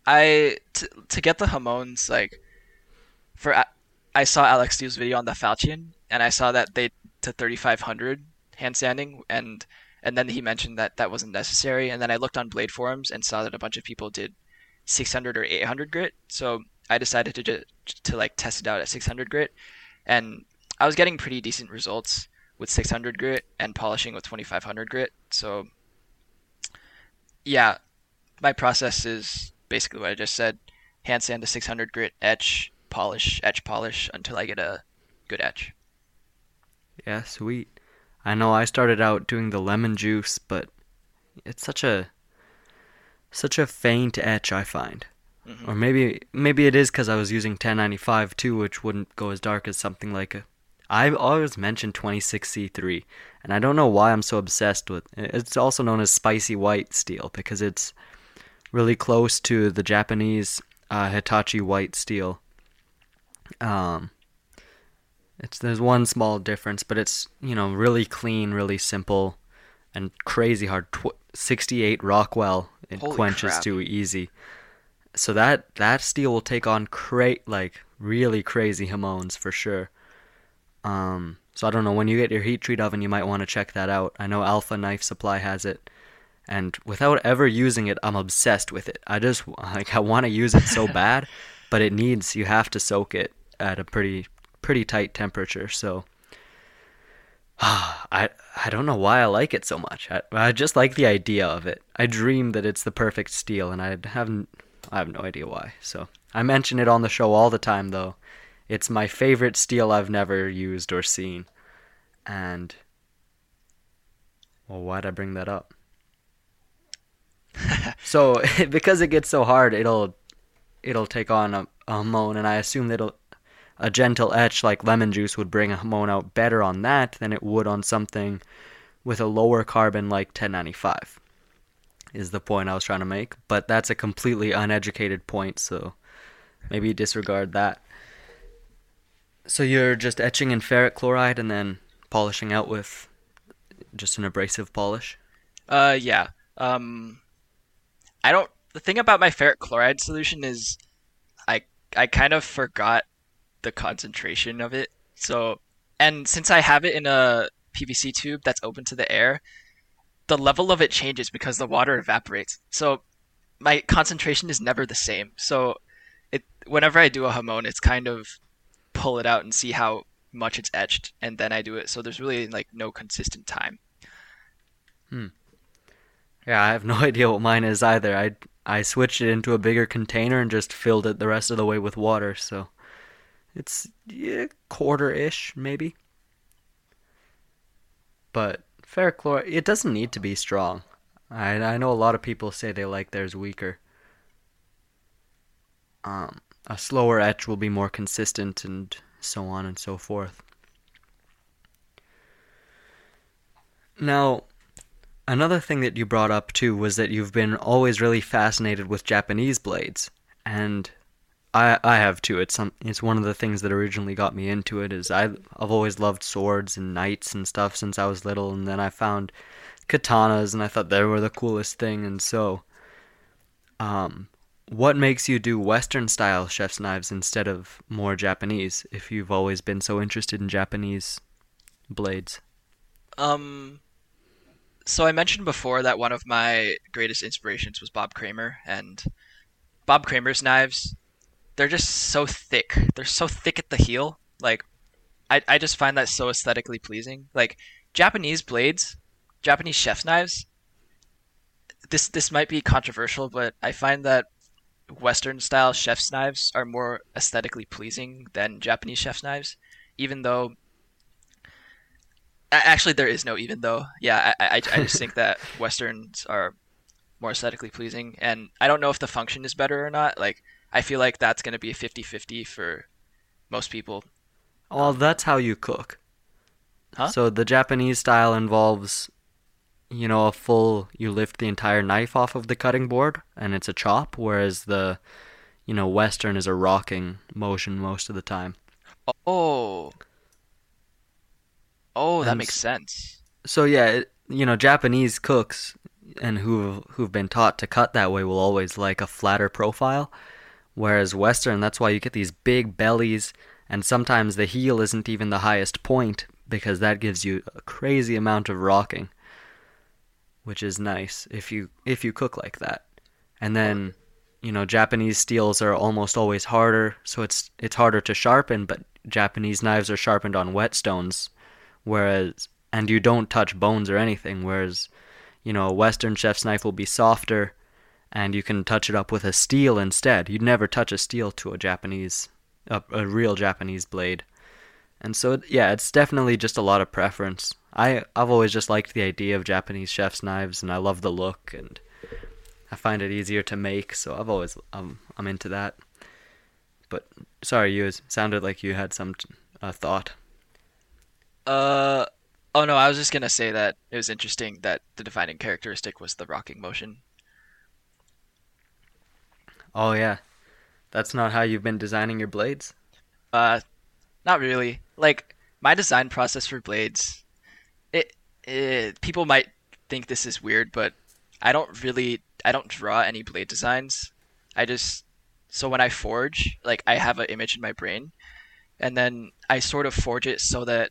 I to, to get the Hamones like for uh, I saw Alec Steele's video on the Falchion and I saw that they to 3500 hand sanding and and then he mentioned that that wasn't necessary and then I looked on blade forums and saw that a bunch of people did 600 or 800 grit so I decided to to, to like test it out at 600 grit and I was getting pretty decent results with 600 grit and polishing with 2500 grit so yeah my process is basically what I just said. Hand sand to 600 grit, etch, polish, etch, polish until I get a good etch. Yeah, sweet. I know I started out doing the lemon juice, but it's such a such a faint etch I find. Mm-hmm. Or maybe maybe it is because I was using 1095 too, which wouldn't go as dark as something like a. I've always mentioned 26C3, and I don't know why I'm so obsessed with. It. It's also known as spicy white steel because it's really close to the Japanese uh, Hitachi white steel. Um, it's there's one small difference, but it's you know really clean, really simple, and crazy hard. Tw- 68 Rockwell it Holy quenches crap. too easy. So that that steel will take on cra- like really crazy Hamones for sure. Um, so I don't know when you get your heat treat oven, you might want to check that out. I know Alpha Knife Supply has it and without ever using it i'm obsessed with it i just like i want to use it so bad but it needs you have to soak it at a pretty pretty tight temperature so i i don't know why i like it so much. I, I just like the idea of it. I dream that it's the perfect steel and i haven't i have no idea why so. I mention it on the show all the time though. It's my favorite steel i've never used or seen. And well why'd i bring that up? So because it gets so hard, it'll it'll take on a, a Hamone, and I assume that it'll, a gentle etch like lemon juice would bring a Hamone out better on that than it would on something with a lower carbon like 1095. Is the point I was trying to make, but that's a completely uneducated point, so maybe disregard that. So you're just etching in ferric chloride and then polishing out with just an abrasive polish. Uh, yeah. Um, I don't. The thing about my ferric chloride solution is, I I kind of forgot the concentration of it. So, and since I have it in a PVC tube that's open to the air, the level of it changes because the water evaporates. So, my concentration is never the same. So, it whenever I do a hamone, it's kind of pull it out and see how much it's etched, and then I do it. So there's really like no consistent time. Hmm. Yeah, I have no idea what mine is either. I I switched it into a bigger container and just filled it the rest of the way with water, so it's yeah, quarter-ish maybe. But ferric chloride, it doesn't need to be strong. I I know a lot of people say they like theirs weaker. Um, a slower etch will be more consistent and so on and so forth. Now, another thing that you brought up too was that you've been always really fascinated with Japanese blades, and I I have too. It's some it's one of the things that originally got me into it. Is I I've always loved swords and knights and stuff since I was little, and then I found katanas and I thought they were the coolest thing, and so um what makes you do Western style chef's knives instead of more Japanese if you've always been so interested in Japanese blades? Um, so I mentioned before that one of my greatest inspirations was Bob Kramer, and Bob Kramer's knives, they're just so thick. They're so thick at the heel. Like, I, I just find that so aesthetically pleasing. Like, Japanese blades, Japanese chef's knives, this this might be controversial, but I find that Western style chef's knives are more aesthetically pleasing than Japanese chef's knives, even though. Actually, there is no even though. Yeah, I, I, I just think that Westerns are more aesthetically pleasing, and I don't know if the function is better or not. Like, I feel like that's going to be a 50 50 for most people. Well, that's how you cook. Huh? So the Japanese style involves, you know, a full, you lift the entire knife off of the cutting board and it's a chop, whereas the, you know, Western is a rocking motion most of the time. Oh. Oh, that And makes sense. So yeah, it, you know, Japanese cooks and who who've been taught to cut that way will always like a flatter profile, whereas Western, that's why you get these big bellies, and sometimes the heel isn't even the highest point because that gives you a crazy amount of rocking, which is nice if you if you cook like that. And then, you know, Japanese steels are almost always harder, so it's it's harder to sharpen, but Japanese knives are sharpened on whetstones, whereas and you don't touch bones or anything, whereas you know, a Western chef's knife will be softer and you can touch it up with a steel instead. You'd never touch a steel to a Japanese, a, a real Japanese blade. And so, yeah, it's definitely just a lot of preference. I, I've always just liked the idea of Japanese chef's knives and I love the look and I find it easier to make, so I've always, um, I'm into that. But, sorry, you sounded like you had some uh, thought. Uh, oh no, I was just gonna say that it was interesting that the defining characteristic was the rocking motion. Oh, yeah. That's not how you've been designing your blades? Uh, not really. Like my design process for blades, it, it people might think this is weird, but I don't really I don't draw any blade designs. I just so when I forge, like I have an image in my brain, and then I sort of forge it so that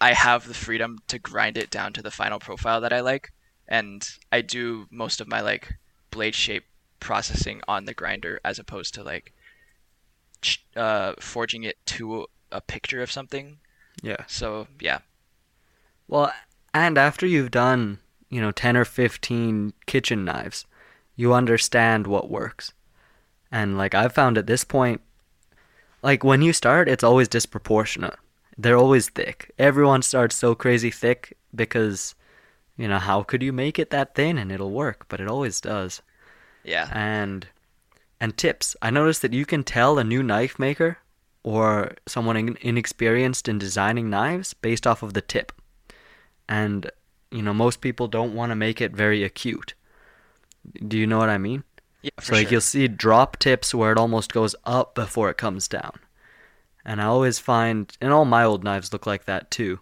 I have the freedom to grind it down to the final profile that I like, and I do most of my like blade shape processing on the grinder as opposed to like uh, forging it to a picture of something. Yeah. So yeah, Well, and after you've done, you know, 10 or 15 kitchen knives, you understand what works. And like I've found at this point, like when you start, it's always disproportionate. They're always thick. Everyone starts so crazy thick because, you know, how could you make it that thin and it'll work? But it always does. Yeah, And and tips. I noticed that you can tell a new knife maker or someone in- inexperienced in designing knives based off of the tip. And you know, most people don't want to make it very acute. Do you know what I mean? yeah, for So like sure. you'll see drop tips where it almost goes up before it comes down. And I always find and all my old knives look like that too.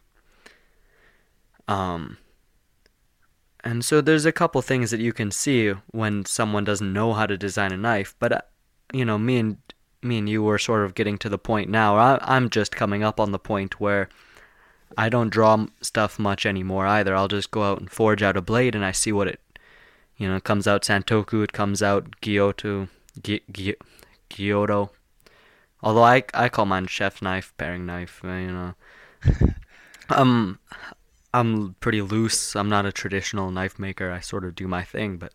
Um and so there's a couple things that you can see when someone doesn't know how to design a knife, but uh, you know, me and me and you were sort of getting to the point now. I, I'm just coming up on the point where I don't draw stuff much anymore either. I'll just go out and forge out a blade, and I see what it, you know, it comes out Santoku, it comes out Gyuto, Gi- Gi-. Although I I call mine chef knife, paring knife, you know. um, I'm pretty loose. I'm not a traditional knife maker. I sort of do my thing, but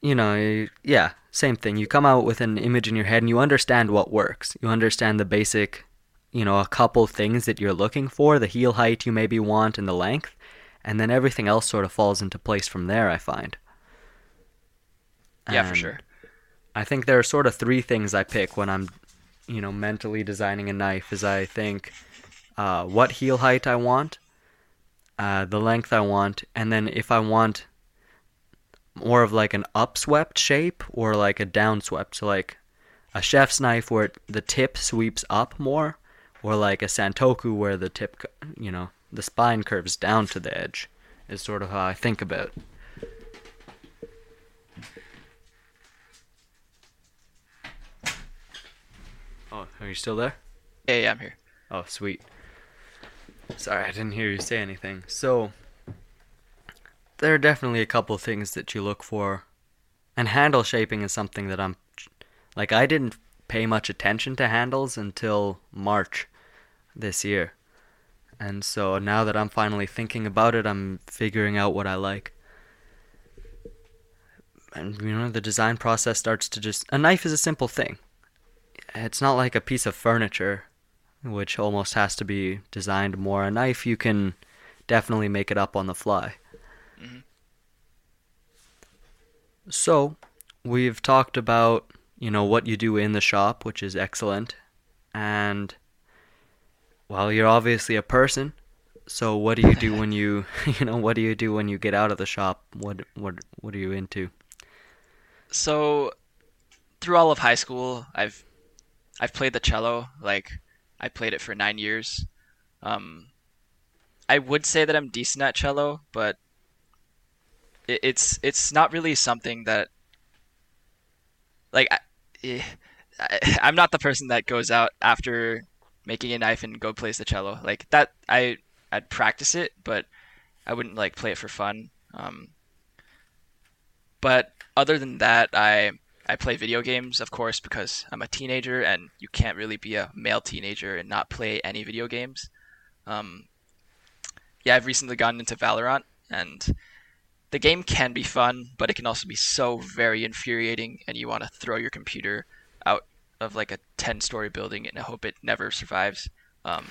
you know, yeah, same thing. You come out with an image in your head and you understand what works. You understand the basic, you know, a couple things that you're looking for, the heel height you maybe want and the length, and then everything else sort of falls into place from there, I find. Yeah, for sure. I think there are sort of three things I pick when I'm, you know, mentally designing a knife. Is I think uh, what heel height I want, uh, the length I want, and then if I want more of like an upswept shape or like a downswept, so like a chef's knife where the tip sweeps up more, or like a santoku where the tip, you know, the spine curves down to the edge, is sort of how I think about. it. Oh, are you still there? Yeah, yeah, I'm here. Oh, sweet. Sorry, I didn't hear you say anything. So, there are definitely a couple things that you look for. And handle shaping is something that I'm. Like, I didn't pay much attention to handles until March this year. And so now that I'm finally thinking about it, I'm figuring out what I like. And, you know, the design process starts to just. A knife is a simple thing. It's not like a piece of furniture which almost has to be designed more. A knife, you can definitely make it up on the fly. Mhm. So, we've talked about, you know, what you do in the shop, which is excellent. And, well, you're obviously a person. So, what do you do when you, you know, what do you do when you get out of the shop? What, what, what are you into? So, through all of high school, I've I've played the cello. Like, I played it for nine years. Um, I would say that I'm decent at cello, but it, it's it's not really something that like I, eh, I, I'm not the person that goes out after making a knife and go plays the cello. Like that, I I'd practice it, but I wouldn't like play it for fun. Um, but other than that, I I play video games, of course, because I'm a teenager, and you can't really be a male teenager and not play any video games. Um, yeah, I've recently gotten into Valorant, and the game can be fun, but it can also be so very infuriating, and you want to throw your computer out of like a 10-story building and hope it never survives. Um,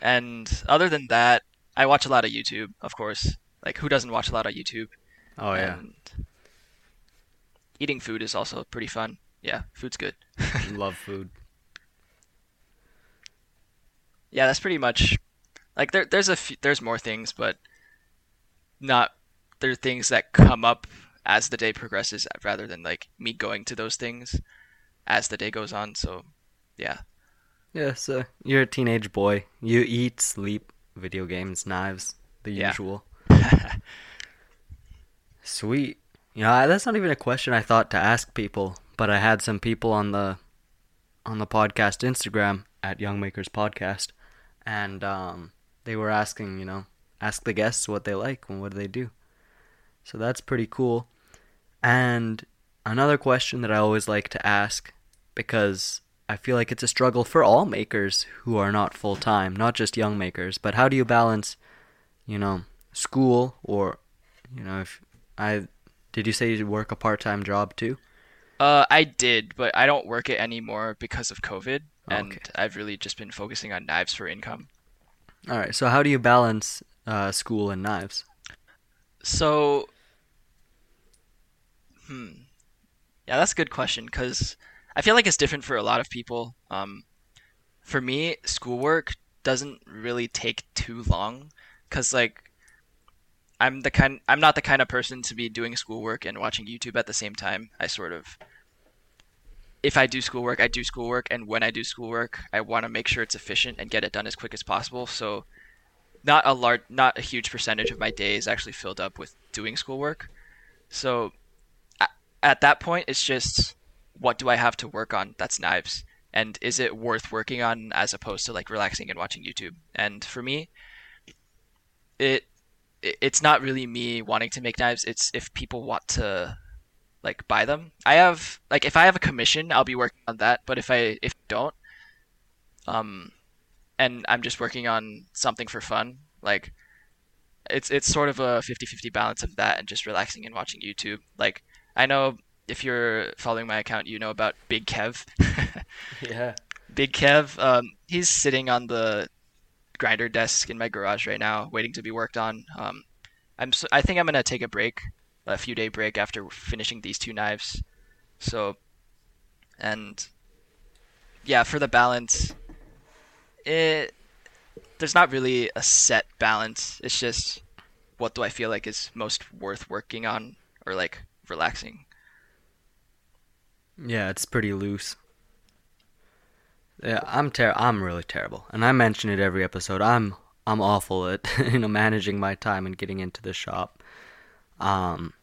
and other than that, I watch a lot of YouTube, of course. Like, who doesn't watch a lot of YouTube? Oh, yeah. And eating food is also pretty fun. Yeah, food's good. Love food. yeah, that's pretty much like there. There's a few, there's more things, but not there are things that come up as the day progresses, rather than like me going to those things as the day goes on. So, yeah, Yeah, so you're a teenage boy. You eat, sleep, video games, knives, the Yeah. usual. Sweet. You know, that's not even a question I thought to ask people, but I had some people on the on the podcast Instagram at Young Makers Podcast, and um, they were asking, you know, ask the guests what they like and what do they do. So that's pretty cool. And another question that I always like to ask, because I feel like it's a struggle for all makers who are not full time, not just young makers. But how do you balance, you know, school or, you know, if I did you say you work a part time job too? uh, I did, but I don't work it anymore because of COVID, Oh, and okay. I've really just been focusing on knives for income. All right. So how do you balance uh, school and knives? So, hmm, yeah, that's a good question because I feel like it's different for a lot of people. Um, for me, schoolwork doesn't really take too long because like I'm the kind I'm not the kind of person to be doing schoolwork and watching YouTube at the same time. I sort of if I do schoolwork, I do schoolwork, and when I do schoolwork, I want to make sure it's efficient and get it done as quick as possible. So not a large not a huge percentage of my day is actually filled up with doing schoolwork. So at that point it's just what do I have to work on that's knives and is it worth working on as opposed to like relaxing and watching YouTube. And for me it it- it's not really me wanting to make knives, it's if people want to like buy them. I have like if I have a commission, I'll be working on that, but if I if I don't um and I'm just working on something for fun. Like it's it's sort of a 50-50 balance of that and just relaxing and watching YouTube. Like I know if you're following my account, you know about Big Kev. Yeah. Big Kev, um, he's sitting on the grinder desk in my garage right now, waiting to be worked on. Um, I'm s- I think I'm gonna take a break, a few day break after finishing these two knives. So, and yeah, for the balance, it there's not really a set balance. It's just what do I feel like is most worth working on or like relaxing. Yeah, it's pretty loose. Yeah, I'm ter- I'm really terrible, and I mention it every episode. I'm I'm awful at you know managing my time and getting into the shop. Um,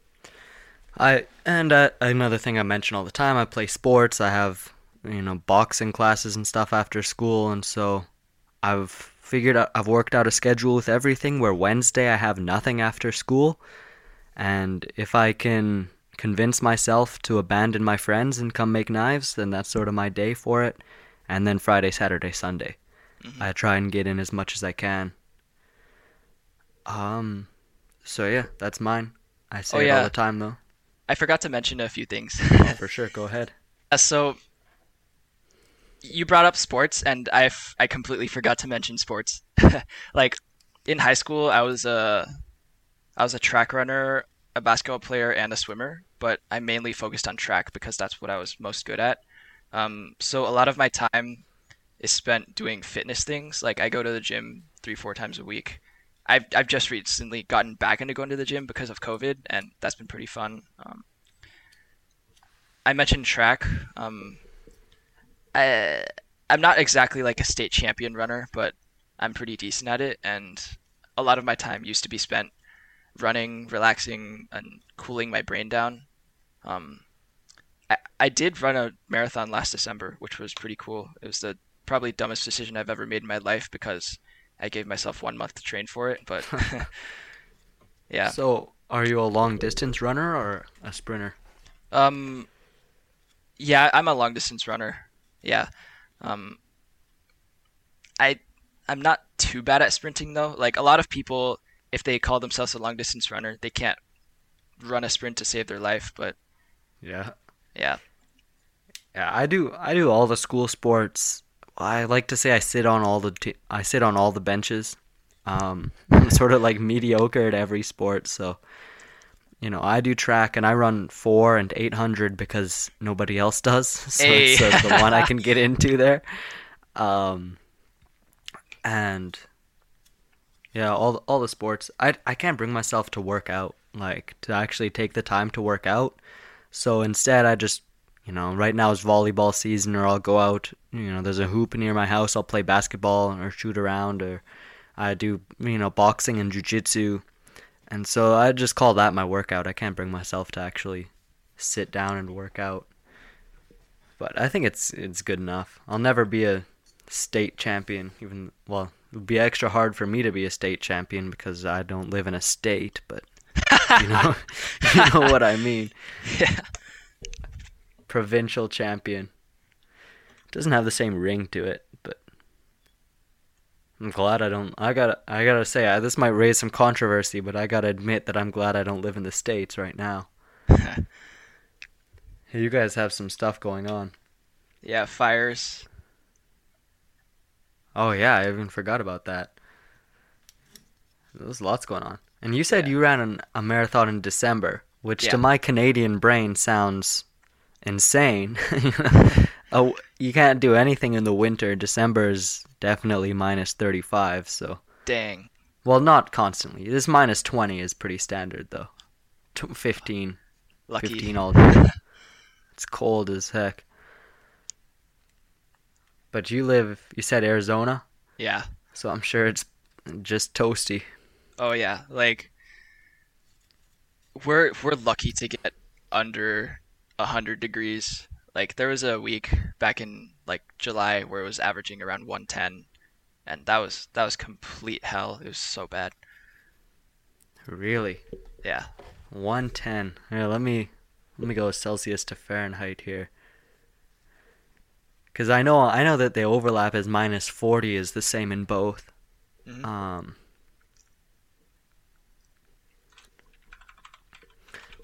I and uh, another thing I mention all the time. I play sports. I have you know boxing classes and stuff after school, and so I've figured out I've worked out a schedule with everything where Wednesday I have nothing after school, and if I can convince myself to abandon my friends and come make knives, then that's sort of my day for it. And then Friday, Saturday, Sunday, Mhm. I try and get in as much as I can. Um, so yeah, that's mine. I say Oh, it all yeah. the time though. I forgot to mention a few things. Oh, for sure, go ahead. Uh, so you brought up sports, and I f- I completely forgot to mention sports. like in high school, I was a I was a track runner, a basketball player, and a swimmer. But I mainly focused on track because that's what I was most good at. Um, so a lot of my time is spent doing fitness things. Like I go to the gym three four times a week. I've I've just recently gotten back into going to the gym because of COVID, and that's been pretty fun. Um, I mentioned track. Um, I I'm not exactly like a state champion runner, but I'm pretty decent at it, and a lot of my time used to be spent running, relaxing, and cooling my brain down. Um, I I did run a marathon last December, which was pretty cool. It was the probably dumbest decision I've ever made in my life because I gave myself one month to train for it, but yeah. So, are you a long distance runner or a sprinter? Um, yeah, I'm a long distance runner. Yeah. Um, I I'm not too bad at sprinting though. Like a lot of people, if they call themselves a long distance runner, they can't run a sprint to save their life. But Yeah. Yeah, Yeah, I do. I do all the school sports. I like to say I sit on all the I sit on all the benches. Um, I'm sort of like mediocre at every sport, so you know I do track and I run four and eight hundred because nobody else does. So it's Hey. sort of the one I can get into there. Um, and yeah, all all the sports. I I can't bring myself to work out, like to actually take the time to work out. So instead, I just you know, right now is volleyball season, or I'll go out. You know, there's a hoop near my house. I'll play basketball or shoot around, or I do you know boxing and jujitsu, and so I just call that my workout. I can't bring myself to actually sit down and work out, but I think it's it's good enough. I'll never be a state champion, even well, it would be extra hard for me to be a state champion because I don't live in a state, but you know, you know what I mean yeah, provincial champion. Doesn't have the same ring to it, but I'm glad I don't. I gotta, I gotta say, I, this might raise some controversy, but I gotta admit that I'm glad I don't live in the states right now. Hey, you guys have some stuff going on. yeah. Fires. Oh yeah, I even forgot about that. There's lots going on. And you said Yeah. you ran an, a marathon in December, which Yeah. to my Canadian brain sounds insane. oh, you can't do anything in the winter. December is definitely minus 35, so Dang. well, not constantly. This minus 20 is pretty standard though. Tw 15, Lucky. 15 all day. it's cold as heck. But you live, you said Arizona, Yeah. so I'm sure it's just toasty. Oh yeah, like we're we're lucky to get under a hundred degrees. Like there was a week back in like July where it was averaging around 110, and that was that was complete hell. It was so bad. Really? Yeah. 110. Here, let me let me go Celsius to Fahrenheit here. Because I know I know that the overlap is minus forty is the same in both. Mhm. Um,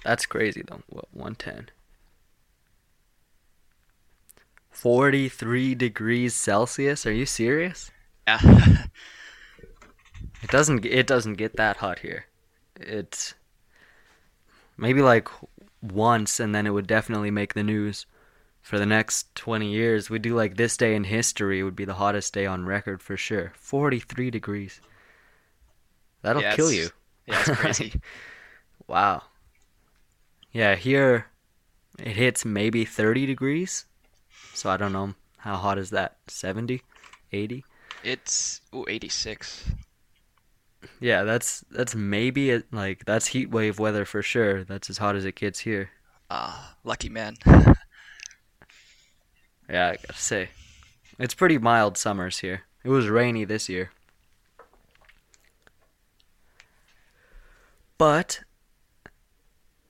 that's crazy though. What one ten? Forty three degrees Celsius. Are you serious? Yeah. It doesn't. It doesn't get that hot here. It's maybe like once, and then it would definitely make the news for the next twenty years. We do like this day in history would be the hottest day on record for sure. Forty-three degrees. That'll Yeah, kill you. yeah, it's crazy. wow. Yeah, here it hits maybe thirty degrees. So I don't know how hot is that. 70? 80? it's ooh, 86. Yeah, that's that's maybe it, like that's heat wave weather for sure. That's as hot as it gets here. Ah, lucky man. Yeah, I gotta say, it's pretty mild summers here. It was rainy this year, but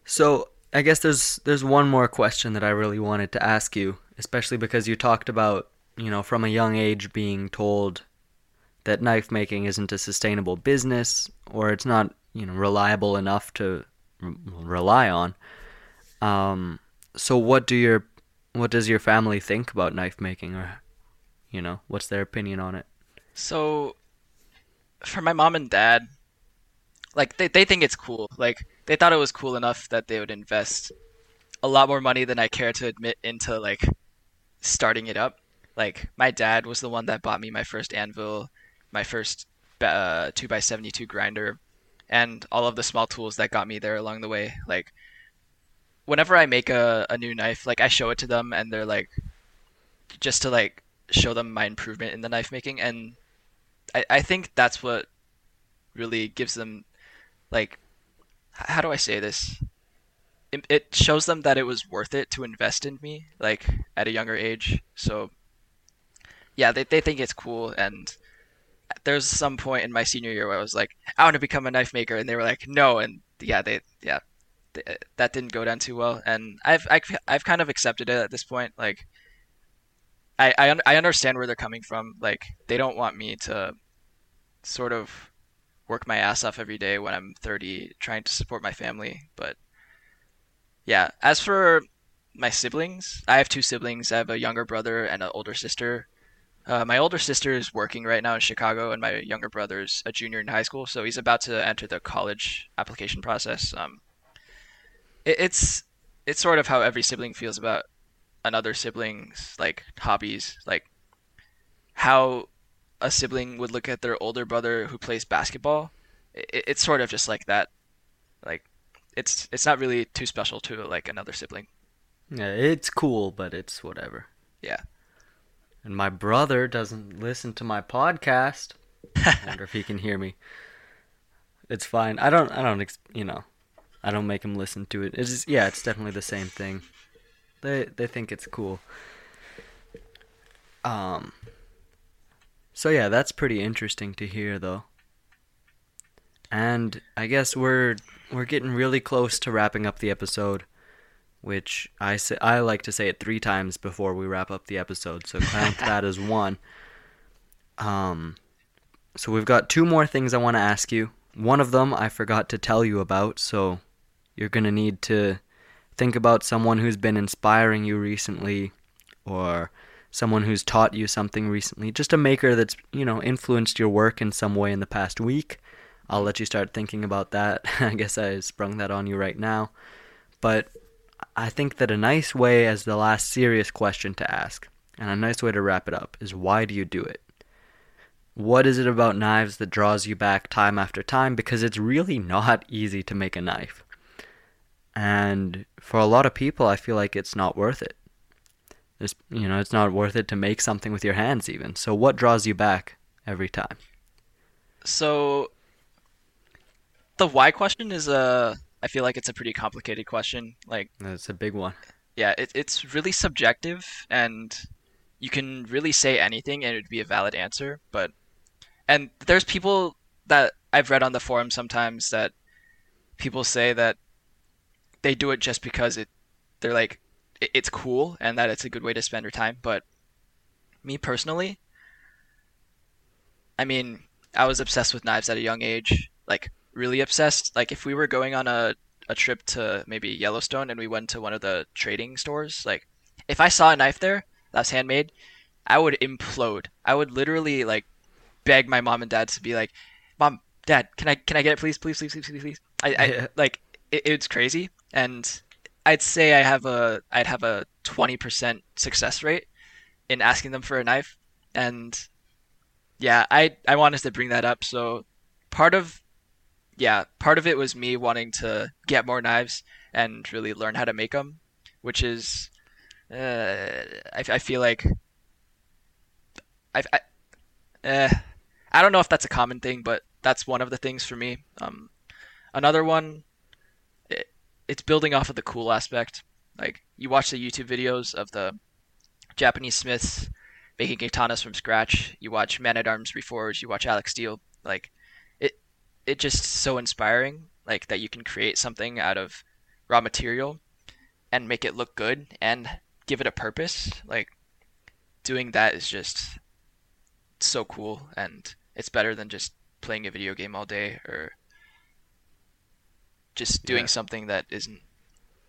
so I guess there's there's one more question that I really wanted to ask you, especially because you talked about you know from a young age being told that knife making isn't a sustainable business or it's not you know reliable enough to r- rely on. Um, so what do your what does your family think about knife making or you know what's their opinion on it So, for my mom and dad, like they, they think it's cool. Like they thought it was cool enough that they would invest a lot more money than I care to admit into like starting it up. Like my dad was the one that bought me my first anvil, my first uh, two x seventy two grinder, and all of the small tools that got me there along the way. Like whenever I make a, a new knife, like I show it to them and they're like just to like show them my improvement in the knife making and I, I think that's what really gives them like how do I say this? It, it shows them that it was worth it to invest in me like at a younger age. So yeah, they they think it's cool. And there's some point in my senior year where I was like, I want to become a knife maker. And they were like, no. And yeah, they yeah, th- that didn't go down too well. And I've I've I've kind of accepted it at this point. Like I I, I understand where they're coming from. Like they don't want me to sort of work my ass off every day when I'm 30 trying to support my family but yeah as for my siblings I have two siblings I have a younger brother and an older sister uh, my older sister is working right now in Chicago, and my younger brother's a junior in high school, so he's about to enter the college application process. Um, it, it's it's sort of how every sibling feels about another sibling's like hobbies, like how a sibling would look at their older brother who plays basketball. It, it's sort of just like that. Like it's it's not really too special to like another sibling. yeah it's cool but it's whatever Yeah. and my brother doesn't listen to my podcast i wonder if he can hear me it's fine i don't i don't you know i don't make him listen to it it's just, yeah it's definitely the same thing they they think it's cool um so yeah that's pretty interesting to hear though. And i guess we're we're getting really close to wrapping up the episode which i say i like to say it three times before we wrap up the episode so count that as one. Um so we've got two more things i want to ask you. One of them i forgot to tell you about so you're going to need to think about someone who's been inspiring you recently or someone who's taught you something recently just a maker that's you know influenced your work in some way in the past week. I'll let you start thinking about that. I guess i sprung that on you right now. But i think that a nice way as the last serious question to ask and a nice way to wrap it up is why do you do it? What is it about knives that draws you back time after time? Because it's really not easy to make a knife. And for a lot of people i feel like it's not worth it it's, you know it's not worth it to make something with your hands even. So what draws you back every time? So the why question is a I feel like it's a pretty complicated question. Like it's a big one. yeah, it, it's really subjective and you can really say anything and it would be a valid answer, but and there's people that I've read on the forum sometimes that people say that they do it just because it they're like it's cool and that it's a good way to spend their time, but me personally, I mean, I was obsessed with knives at a young age, like really obsessed. Like if we were going on a a trip to maybe Yellowstone and we went to one of the trading stores, like if I saw a knife there that's handmade, I would implode. I would literally like beg my mom and dad to be like, "Mom, Dad, can I can I get it, please, please, please, please, please, please?" I, I like it, it's crazy, and I'd say I have a I'd have a twenty percent success rate in asking them for a knife, and yeah, I I wanted to bring that up. So part of yeah, part of it was me wanting to get more knives and really learn how to make them, which is uh, I, I feel like I, I eh, I don't know if that's a common thing, but that's one of the things for me. Um, another one, it's building off of the cool aspect. Like you watch the YouTube videos of the Japanese smiths making katanas from scratch. You watch Man at Arms Reforged. You watch Alec Steele. Like it, it just so inspiring. Like that you can create something out of raw material and make it look good and give it a purpose. Like doing that is just so cool and it's better than just playing a video game all day or just doing Yeah. something that isn't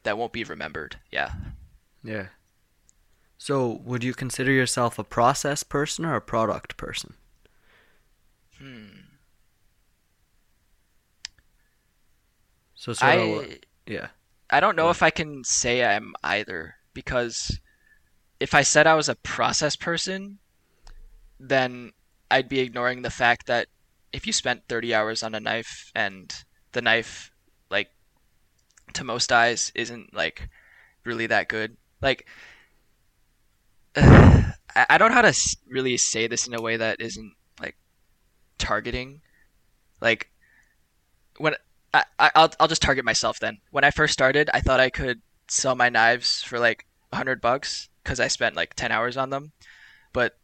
that won't be remembered. Yeah. Yeah. So, would you consider yourself a process person or a product person? Hmm. So sort of, yeah. I don't know Yeah. if I can say I'm either because if I said I was a process person, then I'd be ignoring the fact that if you spent 30 hours on a knife and the knife to most eyes isn't like really that good. Like I I don't know how to really say this in a way that isn't like targeting. Like when I, I'll I'll just target myself then. When I first started, I thought I could sell my knives for like hundred bucks because I spent like ten hours on them, but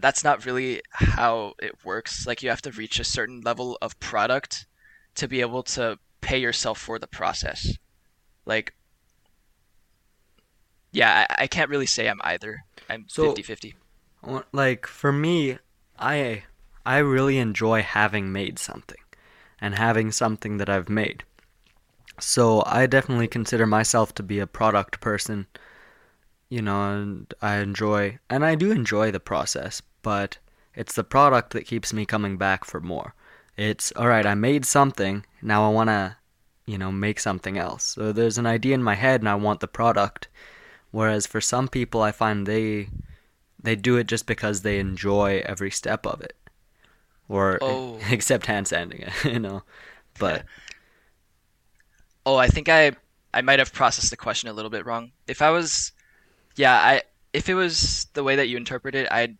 that's not really how it works. Like you have to reach a certain level of product to be able to pay yourself for the process. Like, yeah, I, I can't really say I'm either. I'm So- 50-50. Like for me, I I really enjoy having made something and having something that I've made. So I definitely consider myself to be a product person. You know, and I enjoy and I do enjoy the process, but it's the product that keeps me coming back for more. It's all right, I made something, now I want to, you know, make something else. So there's an idea in my head and I want the product. Whereas for some people I find they they do it just because they enjoy every step of it or Oh. except hand sanding it you know but Oh, I think I I might have processed the question a little bit wrong. If I was, yeah, I if it was the way that you interpret it, I'd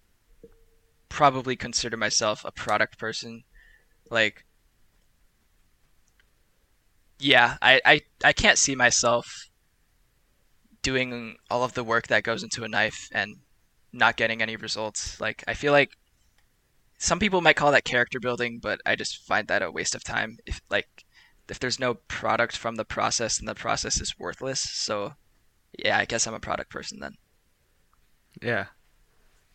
probably consider myself a product person. Like, yeah, I I, I can't see myself doing all of the work that goes into a knife and not getting any results. Like, I feel like some people might call that character building, but I just find that a waste of time. If like if there's no product from the process, then the process is worthless. So, yeah, I guess I'm a product person then. yeah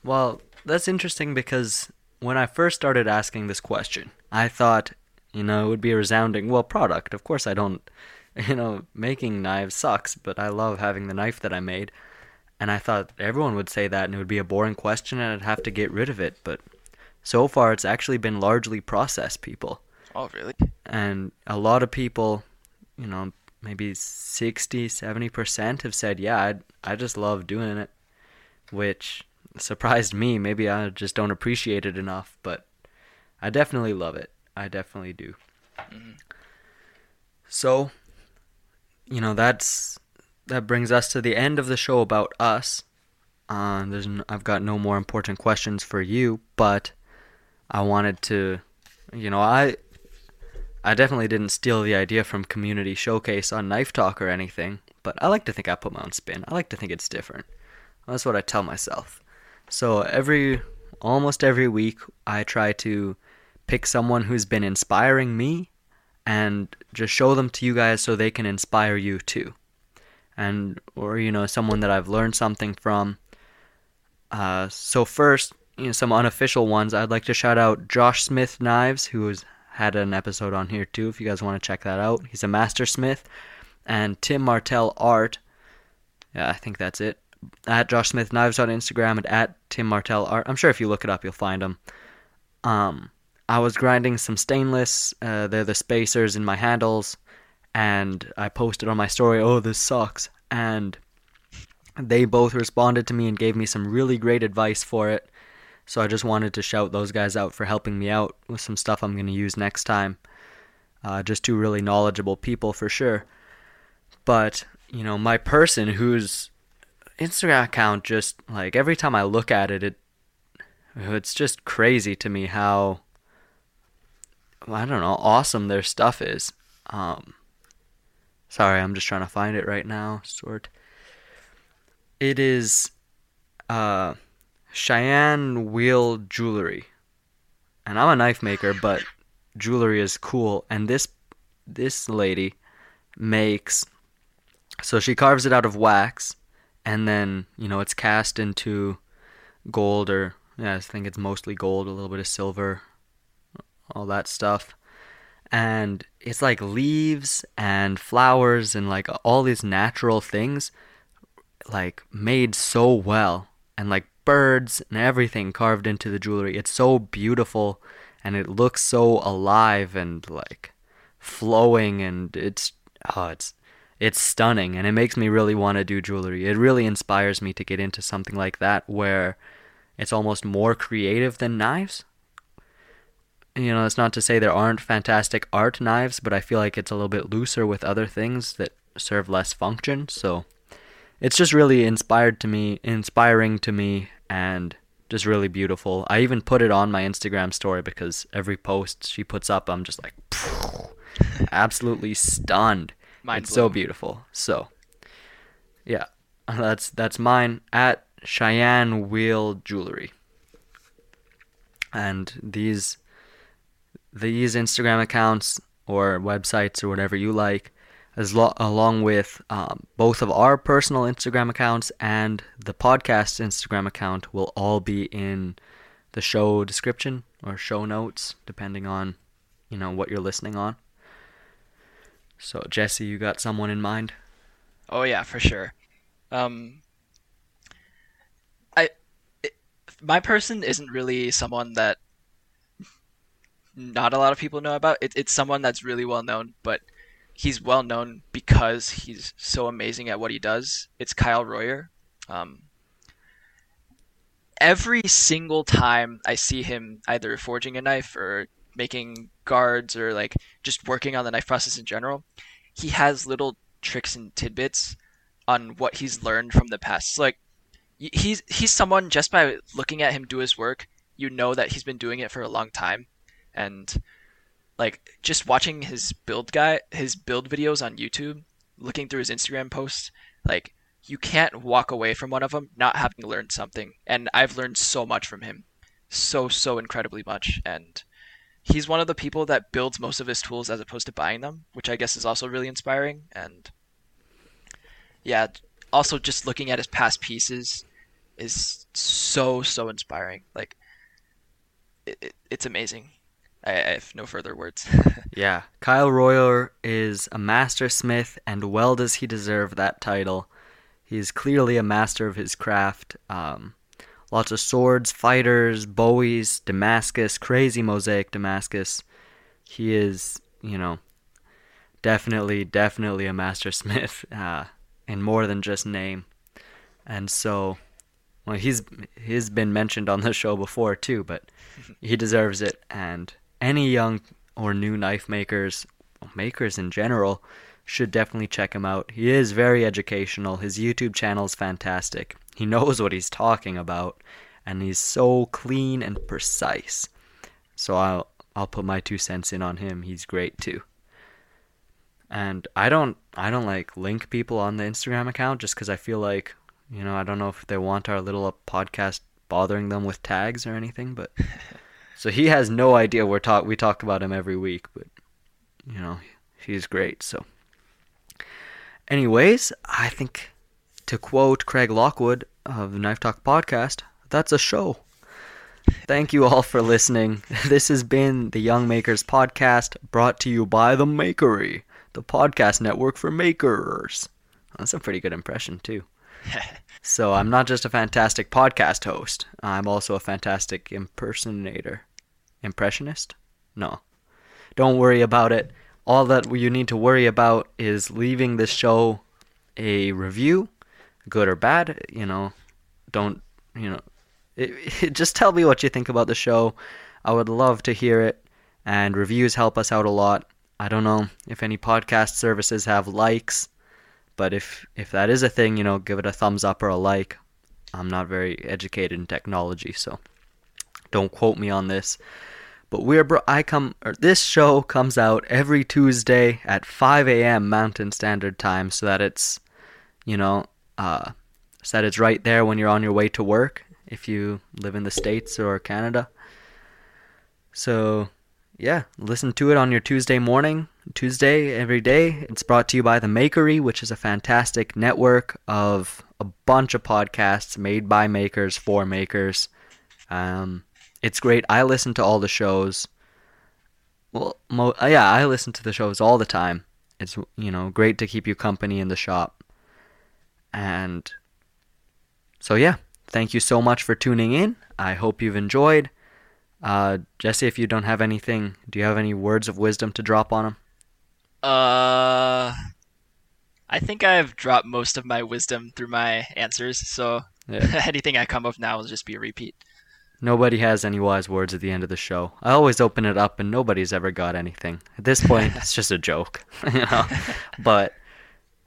well that's interesting because when i first started asking this question i thought you know it would be a resounding well product. Of course i don't you know making knives sucks but i love having the knife that i made. And i thought everyone would say that and it would be a boring question and i'd have to get rid of it. But so far it's actually been largely process people. Oh, really? and a lot of people you know maybe 60 70% have said yeah I, I just love doing it which surprised me. Maybe i just don't appreciate it enough but i definitely love it i definitely do so you know that's that brings us to the end of the show about us uh, there's n- i've got no more important questions for you but i wanted to you know i I definitely didn't steal the idea from Community Showcase on Knife Talk or anything, but I like to think I put my own spin. I like to think it's different. That's what I tell myself. So every almost every week I try to pick someone who's been inspiring me and just show them to you guys so they can inspire you too. And or you know, someone that I've learned something from Uh, so first, you know, some unofficial ones. I'd like to shout out Josh Smith Knives, who's had an episode on here too. If you guys want to check that out, he's a master smith, and Tim Martell Art. Yeah, I think that's it. At Josh Smith Knives on Instagram and at Tim Martell Art. I'm sure if you look it up, you'll find him. Um, I was grinding some stainless. Uh, they're the spacers in my handles, and I posted on my story, "Oh, this sucks," and they both responded to me and gave me some really great advice for it. So I just wanted to shout those guys out for helping me out with some stuff I'm going to use next time. Uh, just two really knowledgeable people for sure. But, you know, my person whose Instagram account just like every time I look at it, it it's just crazy to me how I don't know, awesome their stuff is. Um, sorry, I'm just trying to find it right now. Sort. It is uh, Cheyenne Wheel Jewelry, and I'm a knife maker, but jewelry is cool. And this this lady makes so she carves it out of wax, and then you know it's cast into gold or yeah, I think it's mostly gold, a little bit of silver, all that stuff. And it's like leaves and flowers and like all these natural things like made so well and like birds and everything carved into the jewelry. It's so beautiful and it looks so alive and like flowing and it's oh it's it's stunning and it makes me really want to do jewelry. It really inspires me to get into something like that where it's almost more creative than knives. You know, it's not to say there aren't fantastic art knives, but I feel like it's a little bit looser with other things that serve less function. So it's just really inspired to me, inspiring to me, and just really beautiful. I even put it on my Instagram story because every post she puts up, I'm just like absolutely stunned. Mind it's so beautiful. So yeah, that's that's mine at Cheyenne Wheel Jewelry. And these these Instagram accounts or websites or whatever you like, as lo- along with um, both of our personal Instagram accounts and the podcast Instagram account, will all be in the show description or show notes, depending on you know what you're listening on. So Jesse, you got someone in mind? Oh yeah, for sure. Um, I, it, my person isn't really someone that not a lot of people know about. It, it's someone that's really well known, but he's well known because he's so amazing at what he does. It's Kyle Royer. Um, every single time I see him either forging a knife or making guards or like just working on the knife process in general, he has little tricks and tidbits on what he's learned from the past. So, like he's he's someone just by looking at him do his work, you know that he's been doing it for a long time, and like just watching his build guy his build videos on YouTube, looking through his Instagram posts, like you can't walk away from one of them not having learned something. And I've learned so much from him, so so incredibly much, and he's one of the people that builds most of his tools as opposed to buying them, which I guess is also really inspiring. And yeah, also just looking at his past pieces is so so inspiring. Like it, it, it's amazing. I, I have no further words. Yeah, Kyle Royer is a master smith, and well does he deserve that title. He is clearly a master of his craft. Um, lots of swords, fighters, bowies, Damascus, crazy mosaic Damascus. He is, you know, definitely, definitely a master smith, uh, in more than just name. And so, well, he's he's been mentioned on the show before too, but he deserves it. And any young or new knife makers, makers in general, should definitely check him out. He is very educational. His YouTube channel is fantastic. He knows what he's talking about, and he's so clean and precise. So I'll I'll put my two cents in on him. He's great too. And I don't I don't like link people on the Instagram account just because I feel like you know I don't know if they want our little podcast bothering them with tags or anything, but so he has no idea we're talk we talk about him every week, but you know he's great. So, anyways, I think to quote Craig Lockwood of the Knife Talk podcast, that's a show. Thank you all for listening. This has been the Young Makers Podcast brought to you by The Makery, the podcast network for makers. That's a pretty good impression, too. so, I'm not just a fantastic podcast host, I'm also a fantastic impersonator. Impressionist? No. Don't worry about it. All that you need to worry about is leaving this show a review, good or bad. You know, don't, you know, it, it, just tell me what you think about the show. I would love to hear it, and reviews help us out a lot. I don't know if any podcast services have likes, but if if that is a thing, you know, give it a thumbs up or a like. I'm not very educated in technology, so don't quote me on this. But we're bro- I come or this show comes out every Tuesday at 5 a.m. Mountain Standard Time, so that it's, you know, uh, so that it's right there when you're on your way to work if you live in the states or Canada. So, yeah, listen to it on your Tuesday morning, Tuesday every day. It's brought to you by The Makery, which is a fantastic network of a bunch of podcasts made by makers for makers. Um, it's great. I listen to all the shows. Well, mo- uh, yeah, I listen to the shows all the time. It's you know great to keep you company in the shop. And so yeah, thank you so much for tuning in. I hope you've enjoyed. Uh, Jesse, if you don't have anything, do you have any words of wisdom to drop on him? Uh, I think I've dropped most of my wisdom through my answers, so yeah. anything I come up now will just be a repeat. Nobody has any wise words at the end of the show. I always open it up and nobody's ever got anything. At this point, it's just a joke, you know. But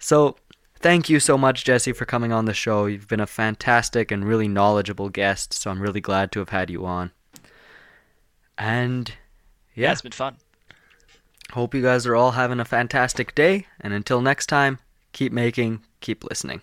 so thank you so much, Jesse, for coming on the show. You've been a fantastic and really knowledgeable guest, so I'm really glad to have had you on. And yeah, yeah it's been fun. Hope you guys are all having a fantastic day, and until next time, keep making, keep listening.